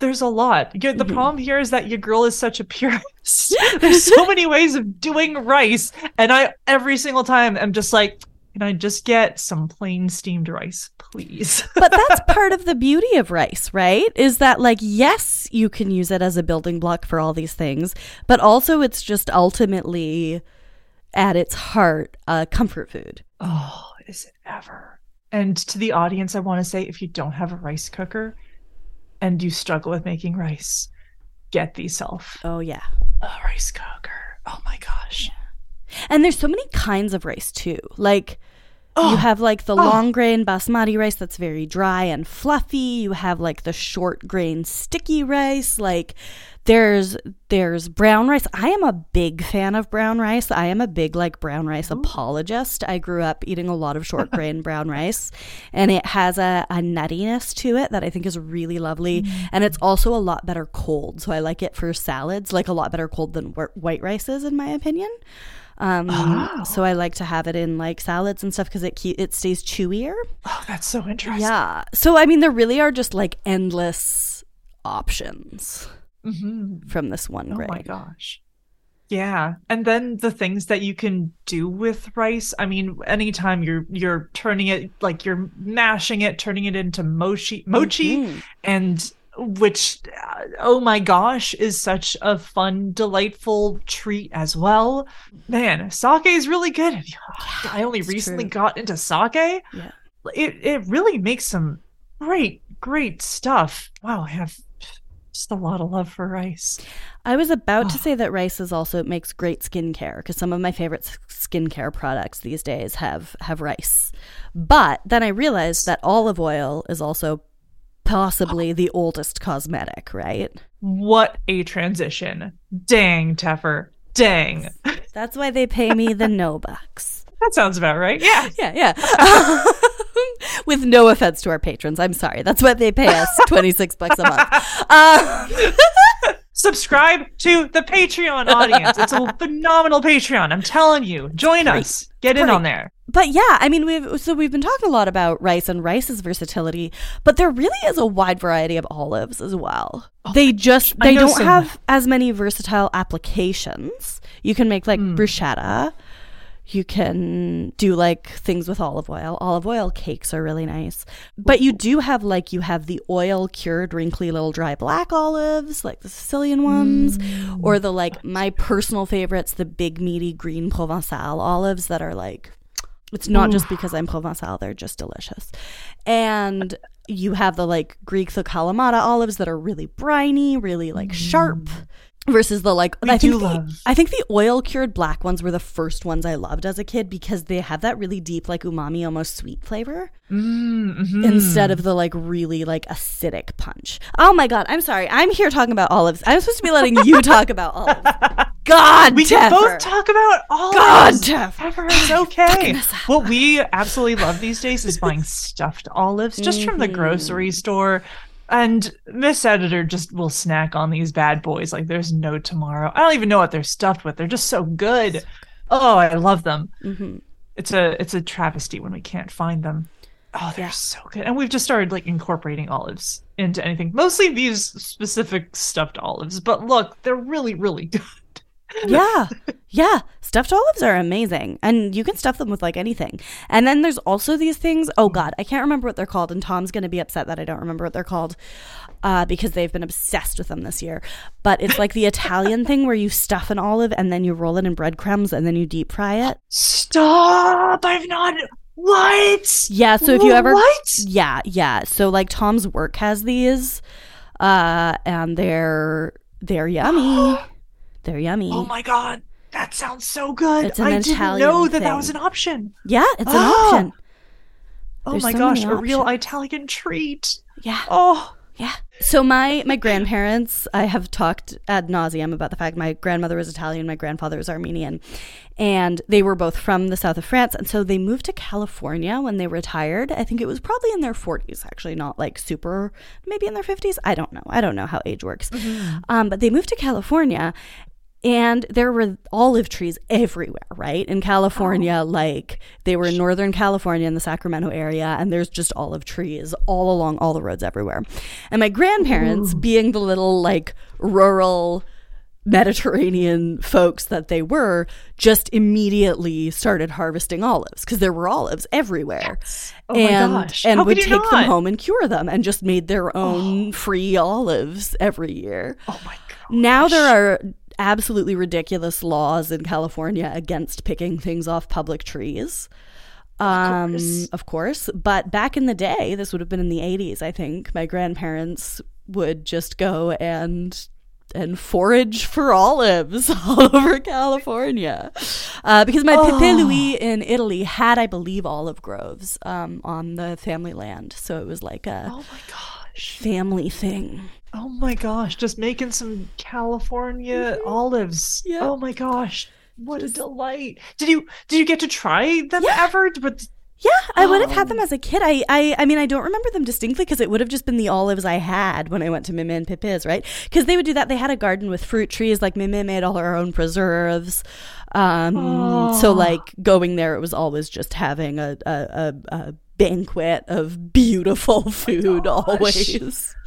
There's a lot. Yeah, Mm-hmm. the problem here is that your girl is such a purist. There's so many ways of doing rice, and I every single time I'm just like, can I just get some plain steamed rice, please? but that's part of the beauty of rice, right? Is that like yes, you can use it as a building block for all these things, but also it's just ultimately at its heart a comfort food. oh, is it ever? And to the audience, I want to say, if you don't have a rice cooker and you struggle with making rice, get yourself Oh yeah. a rice cooker. Oh my gosh. And there's so many kinds of rice too. Like Oh, you have like the oh. long grain basmati rice that's very dry and fluffy. You have like the short grain sticky rice. Like there's there's brown rice. I am a big fan of brown rice. I am a big like brown rice apologist. I grew up eating a lot of short grain brown rice and it has a, a nuttiness to it that I think is really lovely. Mm. And it's also a lot better cold. So I like it for salads, like a lot better cold than wh- white rice is in my opinion. Um, Oh. So I like to have it in like salads and stuff because it ke- it stays chewier. Oh, that's so interesting. Yeah. So I mean, there really are just like endless options hmm from this one Oh grain. Oh my gosh. Yeah. And then the things that you can do with rice. I mean, anytime you're you're turning it like you're mashing it, turning it into mochi mochi Mhm. and which uh, oh my gosh is such a fun delightful treat as well. Man, sake is really good. I only recently true. got into sake. Yeah. It it really makes some great great stuff. Wow, I have just a lot of love for rice. I was about to say that rice is also it makes great skincare because some of my favorite skincare products these days have have rice. But then I realized that olive oil is also possibly the oldest cosmetic, right? What a transition. Dang, Teffer. Dang. That's why they pay me the no bucks. That sounds about right. Yeah. Yeah, yeah. With no offense to our patrons, I'm sorry. That's what they pay us, 26 bucks a month. Um, Subscribe to the Patreon audience. It's a phenomenal Patreon. I'm telling you. Join us. Get in on there. But yeah, I mean, we've so we've been talking a lot about rice and rice's versatility, but there really is a wide variety of olives as well. they just they don't some- have as many versatile applications. You can make like Hmm. bruschetta. You can do like things with olive oil. Olive oil cakes are really nice. But you do have like you have the oil cured wrinkly little dry black olives, like the Sicilian ones, Mm. or the like my personal favorites, the big meaty green Provençal olives that are like it's not just because I'm Provençal, they're just delicious. And you have the like Greek the Kalamata olives that are really briny, really like sharp. Mm. Versus the like, We I think the, I think the oil cured black ones were the first ones I loved as a kid because they have that really deep like umami, almost sweet flavor Mm-hmm. instead of the like really like acidic punch. Oh my god, I'm sorry. I'm here talking about olives. I'm supposed to be letting you talk about olives. God, We can both talk about olives. God, Teffer, It's okay. What we absolutely love these days is buying stuffed olives just from the Mm-hmm. grocery store. And Miss Editor just will snack on these bad boys like there's no tomorrow. I don't even know what they're stuffed with. They're just so good. Oh, I love them. hmm It's a it's a travesty when we can't find them. Oh, they're Yeah. so good. And we've just started like incorporating olives into anything. Mostly these specific stuffed olives, but look, they're really really good. Yeah. Yeah. Stuffed olives are amazing. And you can stuff them with like anything. And then there's also these things. Oh, God. I can't remember what they're called. And Tom's going to be upset that I don't remember what they're called uh, because they've been obsessed with them this year. But it's like the Italian thing where you stuff an olive and then you roll it in breadcrumbs and then you deep fry it. Stop! I've not what? Yeah. So if you ever. What? Yeah. Yeah. So like Tom's work has these uh, and they're. They're yummy. They're yummy. Oh my god. That sounds so good. It's an I didn't Italian know that that was an option. yeah, it's an Ah! option. Oh my so gosh, a real. Italian treat. Yeah. Oh, Yeah. So my my grandparents, I have talked ad nauseum about the fact my grandmother was Italian, my grandfather was Armenian, and they were both from the south of France, and so they moved to California when they retired. I think it was probably in their forties, actually, not like super, maybe in their fifties. I don't know. I don't know how age works. Um, but they moved to California. And there were olive trees everywhere, right? In California, oh. like they were in Northern California in the Sacramento area, and there's just olive trees all along all the roads everywhere. And my grandparents, being the little like rural Mediterranean folks that they were, just immediately started harvesting olives because there were olives everywhere. Oh my and gosh. and How would take them home and cure them and just made their oh. own free olives every year. oh my god. Now there are absolutely ridiculous laws in California against picking things off public trees. Um, course. of course. But back in the day, this would have been in the 80s, I think, my grandparents would just go and and forage for olives all over California. Uh, because my Pepe Oh. Louis in Italy had, I believe, olive groves um, on the family land. So it was like a Oh my gosh. family thing. Oh my gosh. Just making some California olives. Yeah. Oh my gosh. What a delight. Did you did you get to try them Yeah. ever? But Yeah, I would have had them as a kid. I, I, I mean, I don't remember them distinctly because it would have just been the olives I had when I went to Mimi and Pippi's, right? Because they would do that. They had a garden with fruit trees. Like Mimi made all her own preserves. Um, So Oh. like going there, it was always just having a a, a, a banquet of beautiful food always.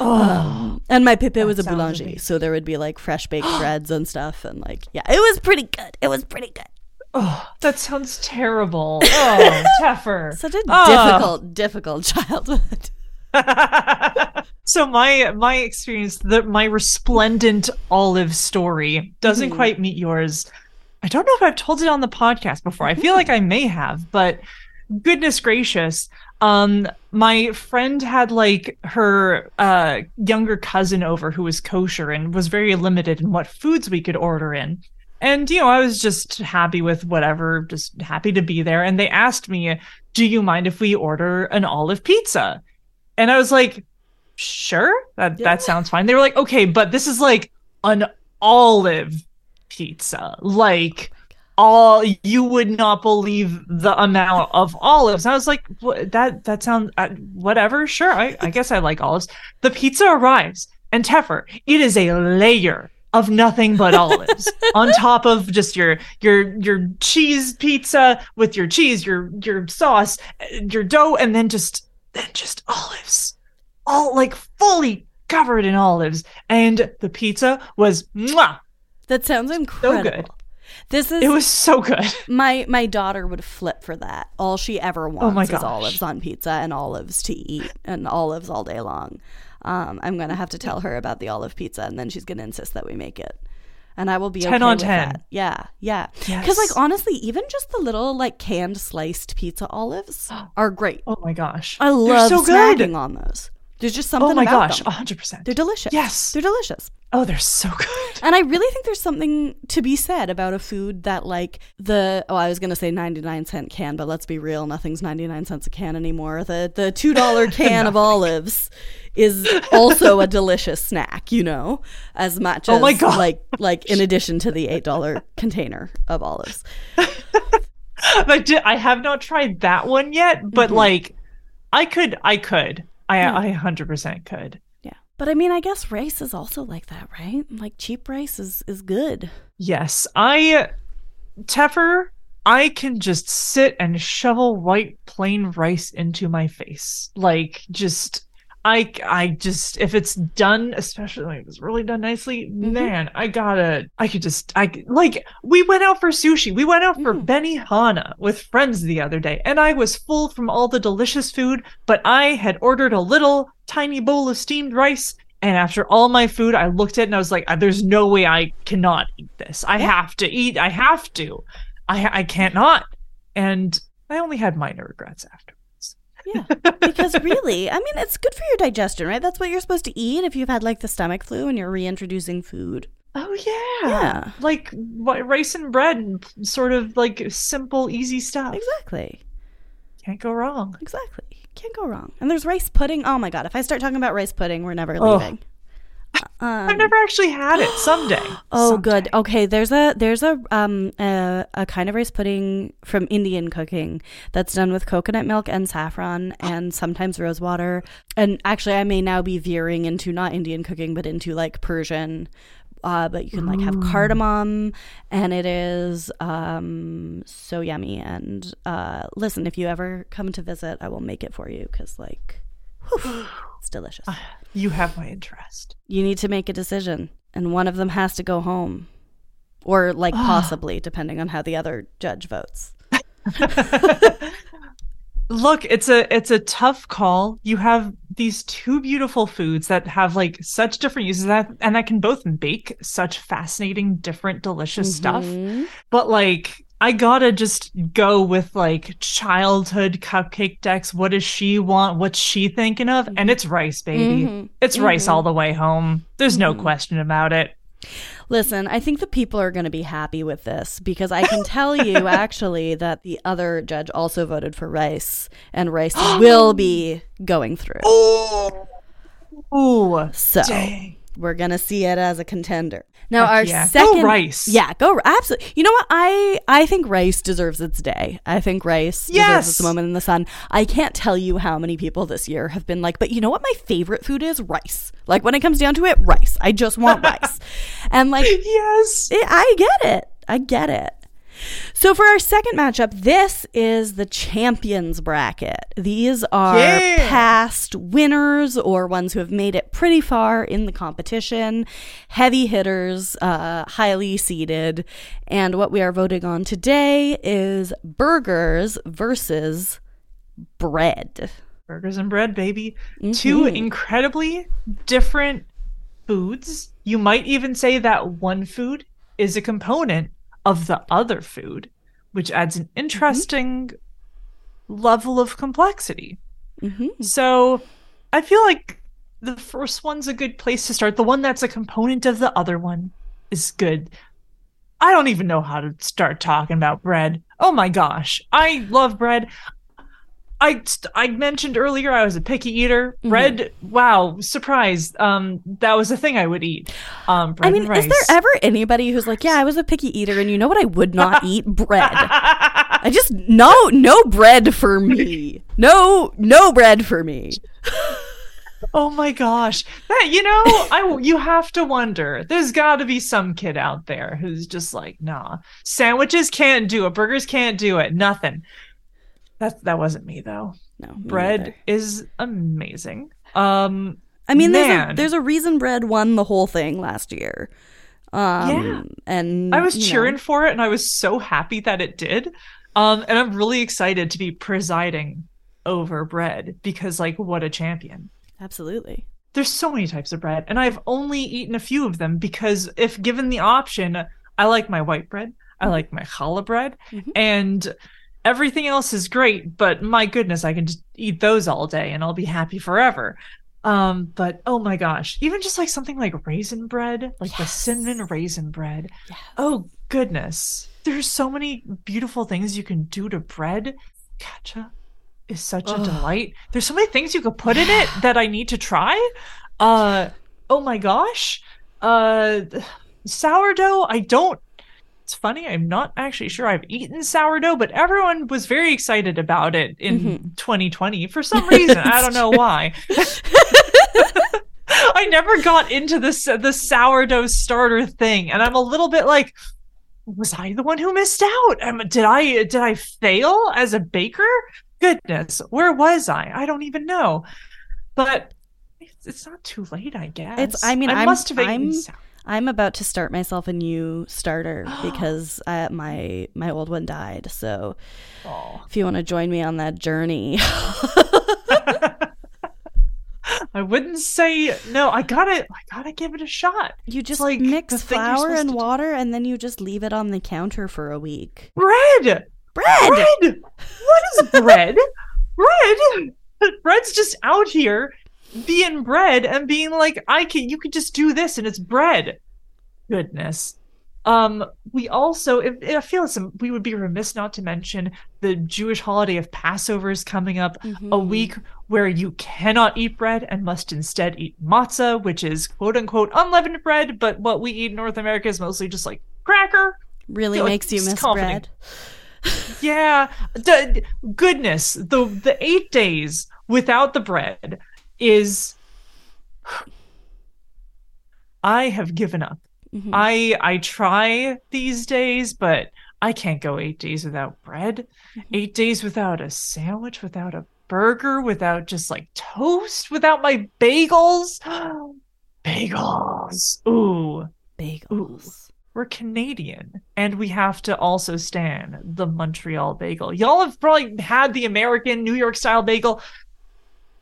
Oh, And my Pippe was a boulanger, amazing. so there would be like fresh baked breads and stuff, and like yeah, it was pretty good. It was pretty good. oh, that sounds terrible. Oh, Teffer. Such a Oh. difficult, difficult childhood. so my my experience, the my resplendent olive story doesn't Mhm. quite meet yours. I don't know if I've told it on the podcast before. I feel like I may have, but goodness gracious. Um my friend had like her uh younger cousin over who was kosher and was very limited in what foods we could order in. And you know, I was just happy with whatever, just happy to be there. And they asked me, "Do you mind if we order an olive pizza?" And I was like, "Sure, that Yeah. that sounds fine." They were like, "Okay, but this is like an olive pizza, like." All you would not believe the amount of olives. I was like, what, that that sounds uh, whatever. Sure, I, I guess I like olives. The pizza arrives, and Teffer, it is a layer of nothing but olives on top of just your your your cheese pizza with your cheese, your your sauce, uh, your dough, and then just then just olives, all like fully covered in olives. And the pizza was mwah, That sounds incredible. So good. This is it was so good. my my daughter would flip for that. All she ever wants Oh my is olives on pizza and olives to eat and olives all day long. Um, I'm gonna have to tell her about the olive pizza, and then she's gonna insist that we make it. And I will be 10 okay on with 10. that. Yeah, yeah. Because Yes. like honestly, even just the little like canned sliced pizza olives are great. Oh my gosh. I love They're so snacking good. on those. There's just something Oh my about gosh, hundred percent. They're delicious. Yes. they're delicious. Oh, they're so good. And I really think there's something to be said about a food that, like, the, oh, I was going to say 99 cent can, but let's be real, nothing's 99 cents a can anymore. The, the $2 can of olives is also a delicious snack, you know, as much as, Oh my gosh. like, like in addition to the $8 container of olives. I did. I have not tried that one yet, but Mhm. like, I could. I could. I. Yeah. I hundred percent could. Yeah. But I mean, I guess rice is also like that, right? Like, cheap rice is, is good. Yes, I. Teffer, I can just sit and shovel white plain rice into my face, like just. I, I just if it's done, especially like it's really done nicely, man, I gotta I could just I like we went out for sushi. We went out for Mm. Benihana with friends the other day, and I was full from all the delicious food, but I had ordered a little tiny bowl of steamed rice. And after all my food, I looked at it and I was like, "There's no way I cannot eat this. I Yeah. have to eat. I have to. I I can't not." And I only had minor regrets afterwards. Yeah. Because really, I mean, it's good for your digestion, right? That's what you're supposed to eat if you've had like the stomach flu and you're reintroducing food. Oh yeah, Yeah. like what, rice and bread, and sort of like simple, easy stuff. Exactly. Can't go wrong. Exactly. Can't go wrong. And there's rice pudding. Oh my god, if I start talking about rice pudding, we're never Oh. leaving. Um, I've never actually had it. Someday. Oh, good. Okay, there's a there's a um a, a kind of rice pudding from Indian cooking that's done with coconut milk and saffron and sometimes rose water. And actually, I may now be veering into not Indian cooking, but into like Persian. Uh, but you can like have cardamom, and it is um so yummy. And uh, listen, if you ever come to visit, I will make it for you because like, whew, it's delicious. You have my interest. you need to make a decision and one of them has to go home or like possibly depending on how the other judge votes Look, it's a it's a tough call. You have these two beautiful foods that have like such different uses that and that can both bake such fascinating, different, delicious stuff. Mhm. But like I gotta just go with like childhood Cupcake Dex. What does she want? What's she thinking of? And it's rice, baby. Mhm. It's rice Mhm. all the way home. There's no Mhm. question about it. listen i think the people are going to be happy with this because i can tell you actually that the other judge also voted for rice and rice will be going through Oh, Ooh, so dang. We're gonna see it as a contender. Now Heck our yeah. Go second rice. yeah, go absolutely. You know what? I I think rice deserves its day. I think rice deserves Yes. its moment in the sun. I can't tell you how many people this year have been like, but you know what? My favorite food is rice. Like when it comes down to it, rice. I just want rice, and like Yes. it, I get it. I get it. So for our second matchup, this is the champions bracket. These are Yeah. past winners or ones who have made it pretty far in the competition, heavy hitters, uh, highly seeded. And what we are voting on today is burgers versus bread. Burgers and bread, baby. Two incredibly different foods. You might even say that one food is a component of the other food, which adds an interesting level of complexity. hmm So I feel like the first one's a good place to start. The one that's a component of the other one is good. I don't even know how to start talking about bread. Oh my gosh. I love bread. I I mentioned earlier I was a picky eater. Bread, wow, surprise. Um that was a thing I would eat. Um bread I mean, and rice. is there ever anybody who's like, yeah, I was a picky eater, and you know what? I would not eat bread. I just no no bread for me. No no bread for me. Oh my gosh. That you know, I you have to wonder. There's got to be some kid out there who's just like, "Nah. Sandwiches can't do it. Burgers can't do it. Nothing." That that wasn't me though. No me Bread neither. is amazing. Um I mean, there's a, there's a reason bread won the whole thing last year. Um, Yeah. and I was you know, cheering for it and I was so happy that it did. Um and I'm really excited to be presiding over bread because like what a champion. absolutely. there's so many types of bread and i've only eaten a few of them because if given the option i like my white bread i like my challah bread Mhm. and everything else is great but my goodness i can just eat those all day and i'll be happy forever um but oh my gosh even just like something like raisin bread like the cinnamon raisin bread Yes. oh goodness there's so many beautiful things you can do to bread Gotcha is such a delight. There's so many things you could put in it that I need to try. Uh oh my gosh. Uh sourdough, I don't it's funny, I'm not actually sure I've eaten sourdough, but everyone was very excited about it in 2020 for some reason. I don't know why. I never got into this the sourdough starter thing, and I'm a little bit like, was I the one who missed out? Um, did I did I fail as a baker? Goodness, where was I? I don't even know. But it's, it's not too late, I guess. It's- I mean, I I'm- must have eaten I'm- I'm about to start myself a new starter because uh, my my old one died. So Aw. if you want to join me on that journey, I wouldn't say no. I gotta, I gotta give it a shot. you just like mix the thing you're flour and to do. water, and then you just leave it on the counter for a week. Bread, Bread. bread. What is bread? bread. Bread's just out here being bread and being like, I can. You could just do this, and it's bread. Goodness. Um, we also, if, I feel some, we would be remiss not to mention the Jewish holiday of Passover is coming up. a Mhm. week where you cannot eat bread and must instead eat matzah, which is quote unquote unleavened bread, but what we eat in North America is mostly just like cracker. Really makes you miss bread. Yeah, the goodness, the the eight days without the bread is. I have given up. Mhm. I I try these days, but I can't go eight days without bread. Mm-hmm. Eight days without a sandwich, without a burger, without just like toast, without my bagels. bagels. Ooh, Bagels. we're Canadian, and we have to also stand the Montreal bagel. Y'all have probably had the American New York style bagel.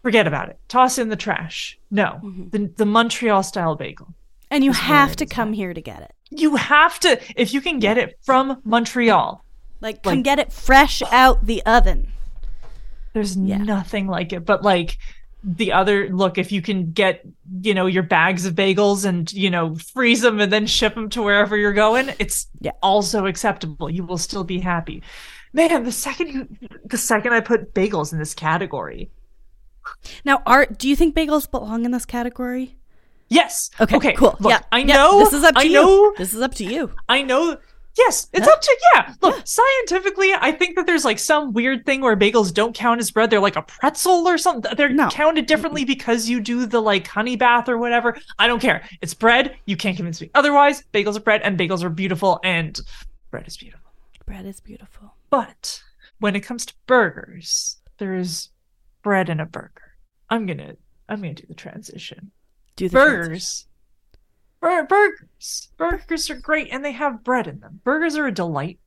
Forget about it. Toss in the trash. No, Mhm. the the Montreal style bagel. And you have to come here to get it. You have to, if you can get it from Montreal. Like, come Like- get it fresh out the oven. There's Yeah. nothing like it. But like the other look, if you can get, you know, your bags of bagels and, you know, freeze them and then ship them to wherever you're going, it's Yeah. also acceptable. You will still be happy. Man, the second you the second I put bagels in this category. Now, Art, do you think bagels belong in this category? Yes. Okay, Okay. cool. Look, yeah, I yeah, know. This is up to I you. know. This is up to you. I know. Yes, it's Yeah. up to yeah. Look, scientifically, I think that there's like some weird thing where bagels don't count as bread. They're like a pretzel or something. They're No. counted differently because you do the like honey bath or whatever. I don't care. It's bread. You can't convince me otherwise. Bagels are bread, and bagels are beautiful, and bread is beautiful. Bread is beautiful. But when it comes to burgers, there's bread in a burger. I'm gonna I'm gonna do the transition Do the transition. burgers. Bur- burgers. Burgers are great and they have bread in them. Burgers are a delight.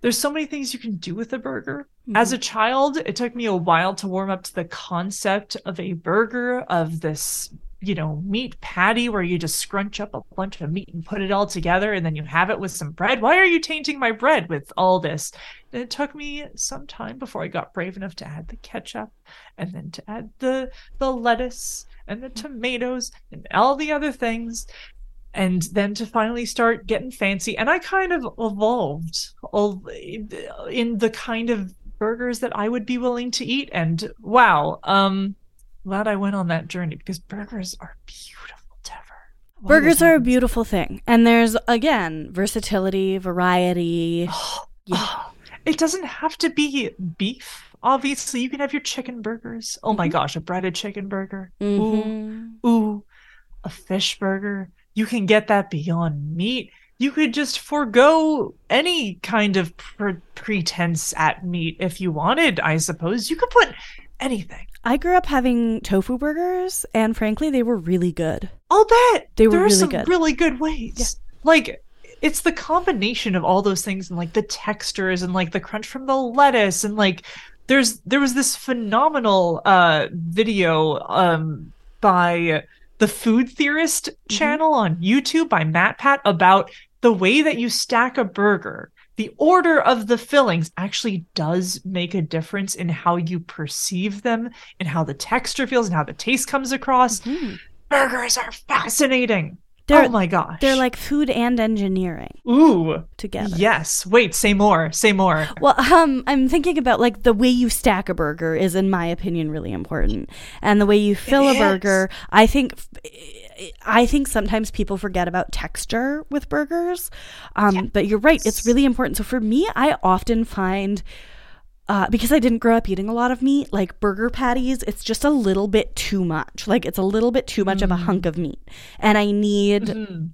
There's so many things you can do with a burger. As Mm-hmm. a child, it took me a while to warm up to the concept of a burger, of this, you know, meat patty where you just scrunch up a bunch of meat and put it all together and then you have it with some bread. Why are you tainting my bread with all this? And it took me some time before I got brave enough to add the ketchup and then to add the the lettuce and the tomatoes and all the other things and then to finally start getting fancy and i kind of evolved in the kind of burgers that i would be willing to eat and wow um glad i went on that journey because burgers are beautiful Teffer. Burgers are a beautiful thing. And there's, again, versatility, variety. Yeah. it doesn't have to be beef obviously you can have your chicken burgers oh my Mhm. gosh a breaded chicken burger ooh Mhm. ooh, a fish burger. You can get that beyond meat. You could just forego any kind of pre- pretense at meat if you wanted, I suppose. You could put anything. I grew up having tofu burgers, and frankly, they were really good. I'll bet. They were there are really some good. really good ways. Like, it's the combination of all those things and like the textures and like the crunch from the lettuce and like there's there was this phenomenal uh video um by the food theorist Mm-hmm. channel on YouTube by MatPat about the way that you stack a burger. The order of the fillings actually does make a difference in how you perceive them and how the texture feels and how the taste comes across. Mhm. Burgers are fascinating. They're, oh my gosh. they're like food and engineering Ooh. together. Yes. Wait, say more. Say more. Well, um, I'm thinking about like the way you stack a burger is, in my opinion, really important, and the way you fill a is. burger. I think, I think sometimes people forget about texture with burgers, um, but you're right; it's really important. So for me, I often find. Uh, because I didn't grow up eating a lot of meat, like burger patties, it's just a little bit too much. Like it's a little bit too much of a hunk of meat. And I need Mhm.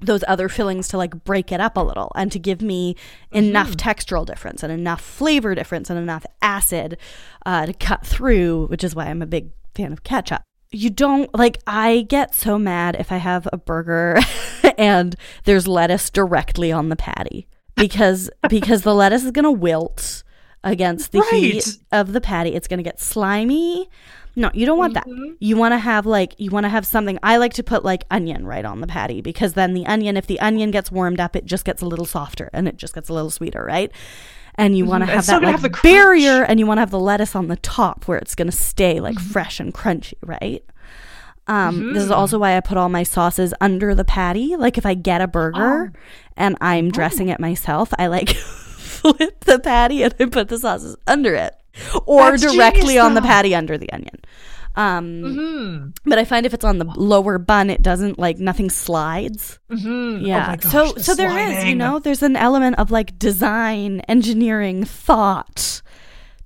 those other fillings to like break it up a little and to give me enough textural difference and enough flavor difference and enough acid uh, to cut through, which is why I'm a big fan of ketchup. You don't like, I get so mad if I have a burger and there's lettuce directly on the patty because because the lettuce is going to wilt against the heat of the patty. It's going to get slimy. No, you don't want that. You want to have like you want to have something. I like to put like onion right on the patty because then the onion, if the onion gets warmed up, it just gets a little softer and it just gets a little sweeter, right? And you want to Mhm. have that like have the barrier, and you want to have the lettuce on the top where it's going to stay like Mm-hmm. fresh and crunchy, right? Um, This is Mm-hmm. also why I put all my sauces under the patty. Like if I get a burger Oh. and I'm dressing it myself, I like flip the patty and I put the sauces under it, or That's directly genius, on the patty under the onion. Um, Hmm. but I find if it's on the lower bun, it doesn't like nothing slides. Mhm. Yeah. Oh gosh, so the so there is, you know, there's an element of like design, engineering, thought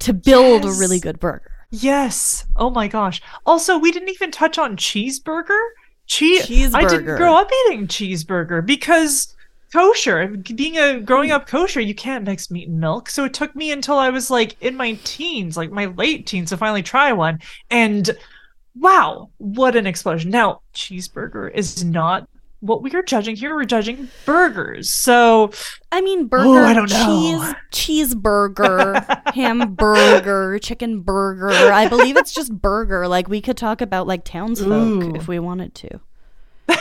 to build a really good burger. Yes. Oh my gosh. Also, we didn't even touch on cheeseburger. Cheese. I didn't grow up eating cheeseburger because kosher. Being a growing hmm. up kosher, you can't mix meat and milk. So it took me until I was like in my teens, like my late teens, to finally try one. And wow, what an explosion! Now, cheeseburger is not what we are judging here. We're judging burgers. So I mean, burger, Oh, I don't know. cheese, cheeseburger, hamburger, chicken burger. I believe it's just burger. Like we could talk about like townsfolk Ooh. if we wanted to.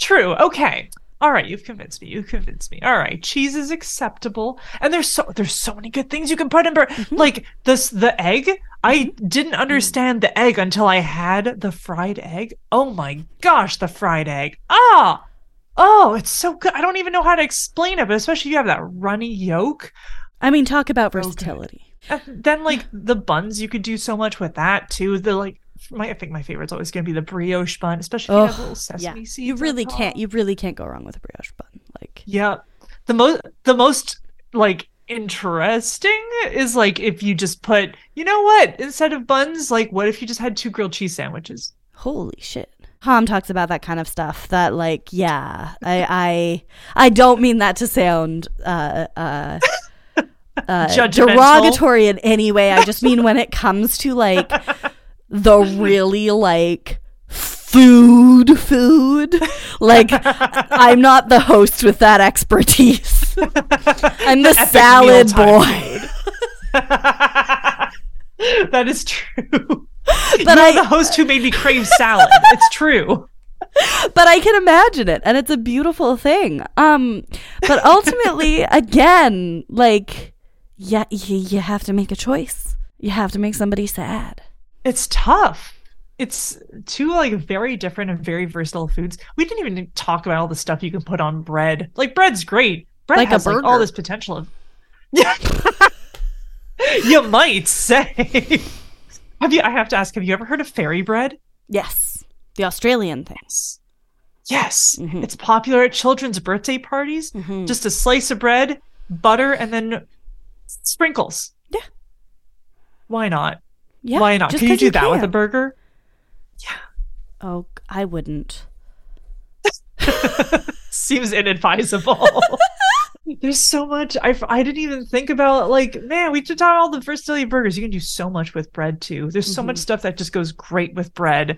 True. Okay. All right, you've convinced me. You've convinced me. All right, cheese is acceptable, and there's so there's so many good things you can put in burger. Mm-hmm. Like this, the egg. I mm-hmm. didn't mm-hmm. understand the egg until I had the fried egg. Oh my gosh, the fried egg. Ah, oh, it's so good. I don't even know how to explain it, but especially if you have that runny yolk. I mean, talk about versatility. And then like the buns, you could do so much with that too. The like my I think my favorite's always going to be the brioche bun, especially if you have little sesame yeah. seeds. You really can't. You really can't go wrong with a brioche bun. Like, Yeah. The most the most like interesting is like if you just put, you know what, instead of buns, like what if you just had two grilled cheese sandwiches? holy shit. Tom talks about that kind of stuff. That like, yeah, I I I don't mean that to sound uh uh. Uh, derogatory in any way. I just mean when it comes to like the really like food food. Like i'm not the host with that expertise. I'm the salad boy. that is true. but You're i the host who made me crave salad. It's true. but i can imagine it and it's a beautiful thing. Um but ultimately again like yeah you, you have to make a choice. You have to make somebody sad It's tough. It's two like very different and very versatile foods. We didn't even talk about all the stuff you can put on bread. Like bread's great. Bread Like a has like all this potential of Yeah. you might say. have you I have to ask, have you ever heard of fairy bread? yes the australian things Yes. Yes. Mhm. It's popular at children's birthday parties. Mhm. Just a slice of bread, butter, and then sprinkles. Yeah. Why not? Yeah Why not? just Can you do that with a burger? Yeah. oh i wouldn't Seems inadvisable. There's so much. I, I didn't even think about like man. We did talk all the versatility of burgers. You can do so much with bread too. There's so much Mhm. stuff that just goes great with bread.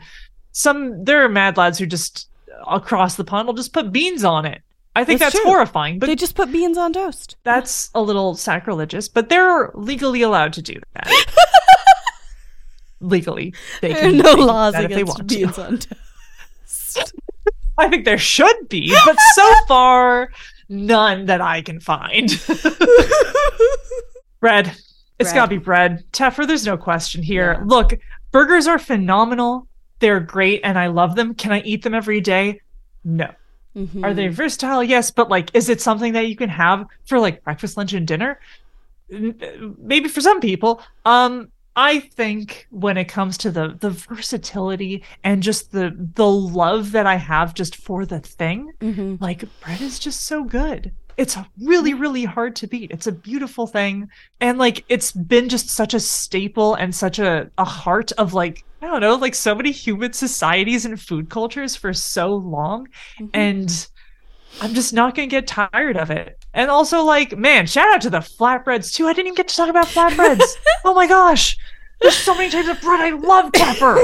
Some there are mad lads who just across the pond will just put beans on it. I think That's that's, horrifying, but they just put beans on toast that's a little sacrilegious. But they're legally allowed to do that. Legally, they there are can. no do laws that if they against want to. beans on toast I think there should be, but so far, none that I can find. bread. It's Bread. got to be bread. Teffer, there's no question here. Yeah. Look, burgers are phenomenal. They're great and I love them. Can I eat them every day? No. Mhm. Are they versatile? Yes, but like, is it something that you can have for like breakfast, lunch, and dinner? N- Maybe for some people. Um, I think when it comes to the the versatility and just the the love that I have just for the thing, Mhm. like bread is just so good. It's really, really hard to beat. It's a beautiful thing. And like it's been just such a staple and such a, a heart of like, I don't know, like so many human societies and food cultures for so long. Mhm. And I'm just not gonna get tired of it. And also, like, man, shout out to the flatbreads too. I didn't even get to talk about flatbreads. oh my gosh. There's so many types of bread I love, Pepper.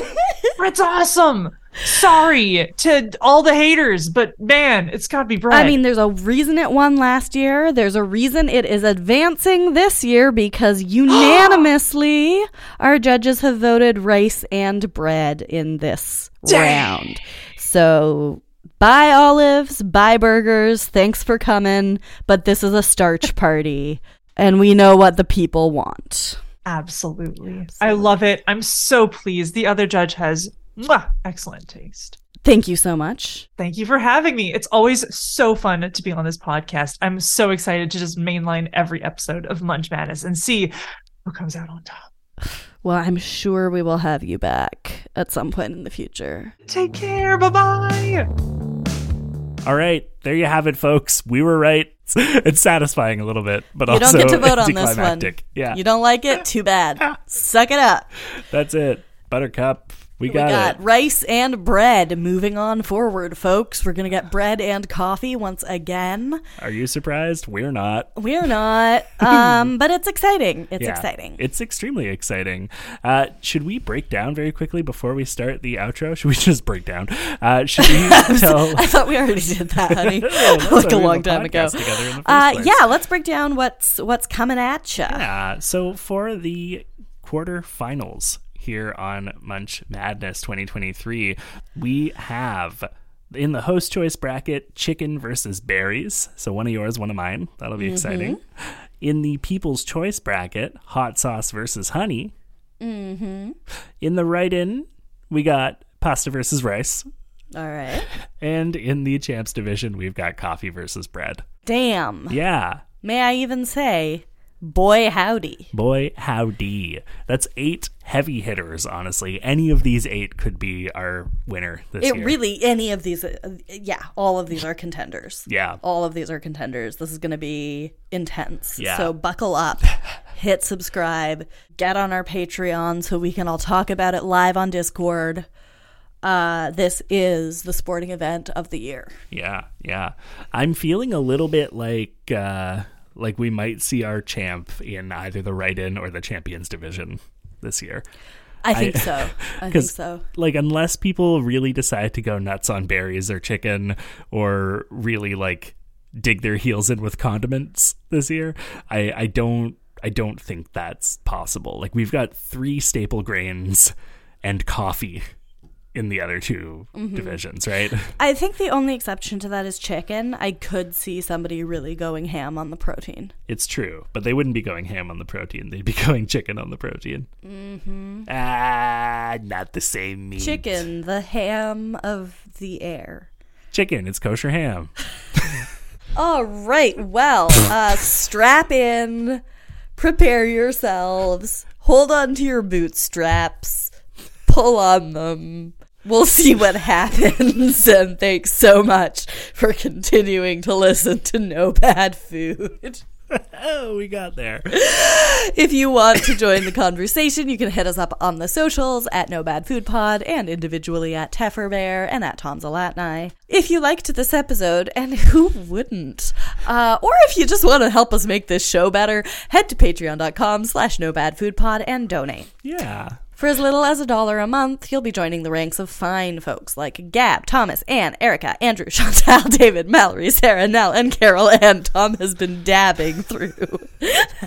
Bread's awesome. Sorry to all the haters, but man, it's gotta be bread. I mean, there's a reason it won last year. There's a reason it is advancing this year because unanimously our judges have voted rice and bread in this Dang. round. So buy olives, buy burgers. Thanks for coming, but this is a starch party, and we know what the people want. Absolutely. I love it. I'm so pleased. The other judge has mwah, excellent taste. Thank you so much. Thank you for having me. It's always so fun to be on this podcast. I'm so excited to just mainline every episode of Munch Madness and see who comes out on top. Well, I'm sure we will have you back at some point in the future. Take care. Bye bye. All right, there you have it, folks. We were right. It's satisfying a little bit, but You also don't get to vote on this one. Yeah, You don't like it? Too bad. Suck it up. that's it. Buttercup, we We got, got rice and bread. Moving on forward, folks. We're going to get bread and coffee once again. Are you surprised? We're not. We're not, um, but it's exciting. It's Yeah, exciting. It's extremely exciting. Uh, should we break down very quickly before we start the outro? Should we just break down? Uh, should we tell? I thought we already did that, honey, No, like a long time ago. together in the first Uh, yeah, let's break down what's what's coming at you. Yeah. So for the quarterfinals here on Munch Madness 2023, we have in the host choice bracket chicken versus berries. So one of yours, one of mine. That'll be exciting. In the people's choice bracket, hot sauce versus honey. Mm-hmm. In the write-in, we got pasta versus rice. All right. And in the champs division, we've got coffee versus bread. Damn. Yeah. May I even say Boy, howdy. Boy, howdy. That's eight heavy hitters, honestly. Any of these eight could be our winner this It year. really, any of these, uh, yeah, all of these are contenders. Yeah. All of these are contenders. This is going to be intense. Yeah. So buckle up, hit subscribe, get on our Patreon so we can all talk about it live on Discord. Uh, this is the sporting event of the year. Yeah, yeah. I'm feeling a little bit like uh like we might see our champ in either the write-in or the champions division this year. I think I- so. I think so. Like unless people really decide to go nuts on berries or chicken or really like dig their heels in with condiments this year, I I don't I don't think that's possible. Like we've got three staple grains and coffee in the other 2 Mm-hmm. divisions, right? I think the only exception to that is chicken. I could see somebody really going ham on the protein. It's true, but they wouldn't be going ham on the protein. They'd be going chicken on the protein. Mm-hmm. Ah, not the same meat. Chicken, the ham of the air. Chicken. It's kosher ham. All right. Well, uh, strap in, prepare yourselves, hold on to your bootstraps, pull on them. We'll see what happens. And thanks so much for continuing to listen to No Bad Food. Oh, we got there. If you want to join the conversation, you can hit us up on the socials at No Bad Food Pod and individually at Teffer Bear and at Tom Zalatnai. If you liked this episode, and who wouldn't, uh, or if you just want to help us make this show better, head to patreon.com slash No Bad Food Pod and donate. Yeah. For as little as a dollar a month, you'll be joining the ranks of fine folks like Gab, Thomas, Anne, Erica, Andrew, Chantal, David, Mallory, Sarah, Nell, and Carol. And Tom has been dabbing through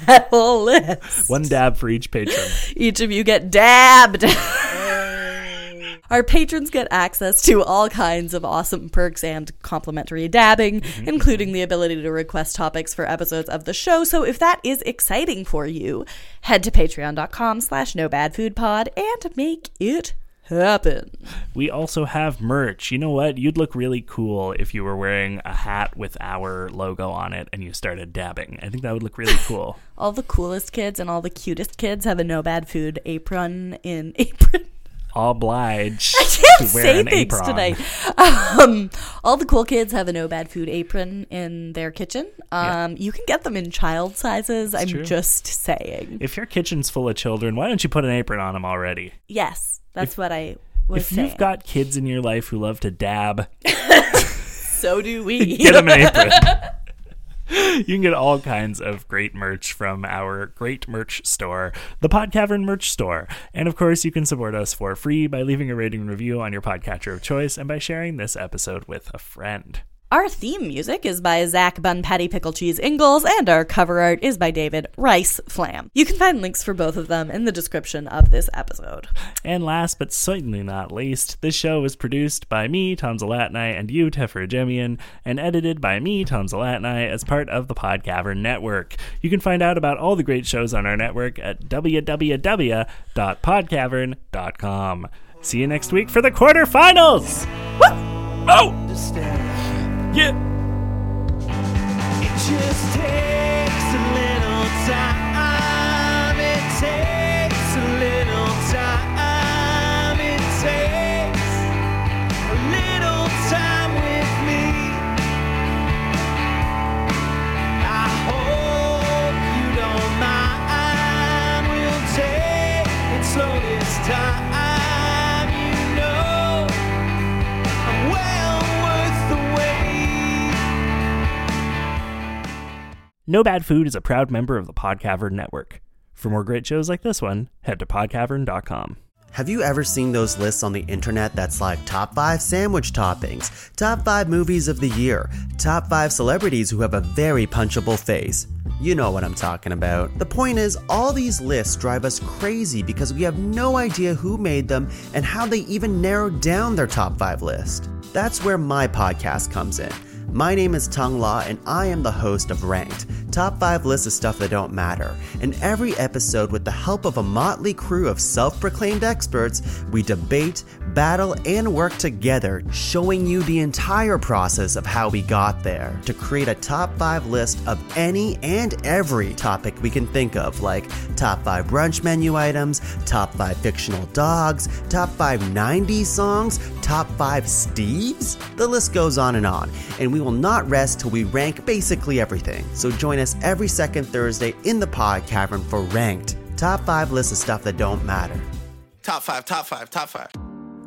that whole list. One dab for each patron. Each of you get dabbed. Our patrons get access to all kinds of awesome perks and complimentary dabbing, mm-hmm, mm-hmm. including the ability to request topics for episodes of the show. So if that is exciting for you, head to patreon.com slash no bad food pod and make it happen. We also have merch. You know what? You'd look really cool if you were wearing a hat with our logo on it and you started dabbing. I think that would look really cool. All the coolest kids and all the cutest kids have a no bad food apron in apron. Oblige. I can't to wear say an things apron. today. Um, all the cool kids have a no bad food apron in their kitchen. Um, You can get them in child sizes. I'm true. just saying. If your kitchen's full of children, why don't you put an apron on them already? Yes, that's what I was If saying. you've got kids in your life who love to dab, so do we. get them an apron. You can get all kinds of great merch from our great merch store, the Podcavern merch store. And of course, you can support us for free by leaving a rating and review on your podcatcher of choice and by sharing this episode with a friend. Our theme music is by Zack Bun Patty Pickle Cheese Ingles, and our cover art is by David Rice Flamm. You can find links for both of them in the description of this episode. And last but certainly not least, this show was produced by me, Tom Zalatnai, and you, Teffer Adjemian, and edited by me, Tom Zalatnai, as part of the Podcavern Network. You can find out about all the great shows on our network at www.podcavern.com. See you next week for the quarterfinals! Woo! Oh! Yeah! No Bad Food is a proud member of the Podcavern Network. For more great shows like this one, head to podcavern.com. Have you ever seen those lists on the internet that's like top 5 sandwich toppings, top 5 movies of the year, top 5 celebrities who have a very punchable face? You know what I'm talking about. The point is, all these lists drive us crazy because we have no idea who made them and how they even narrowed down their top 5 list. That's where my podcast comes in. My name is Tung La, and I am the host of Ranked, top 5 lists of stuff that don't matter. In every episode, with the help of a motley crew of self proclaimed experts, we debate, battle, and work together, showing you the entire process of how we got there to create a top 5 list of any and every topic we can think of, like top 5 brunch menu items, top 5 fictional dogs, top 5 90s songs, top 5 Steves? The list goes on and on, and we will not rest till we rank basically everything. So join us every second Thursday in the Podcavern for Ranked, top 5 lists of stuff that don't matter. Top five, top five, top five.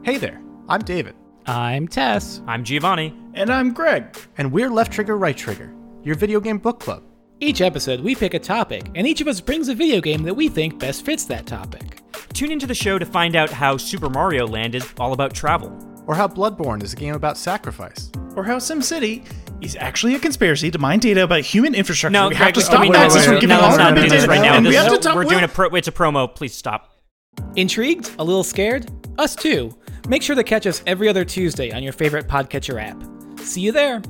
Hey there, I'm David, I'm Tess. I'm Giovanni. and I'm Greg, and we're Left Trigger, Right Trigger, your video game book club. Each episode, we pick a topic, and each of us brings a video game that we think best fits that topic. Tune into the show to find out how Super Mario Land is all about travel. Or how Bloodborne is a game about sacrifice. or how SimCity is actually a conspiracy to mine data about human infrastructure. No, we Greg, have to stop wait, Nazis wait, from wait, giving no, all our not this data, right now. and we have to talk, we're doing a pro. It's a promo. Please stop. Intrigued? A little scared? Us too. Make sure to catch us every other Tuesday on your favorite podcatcher app. See you there.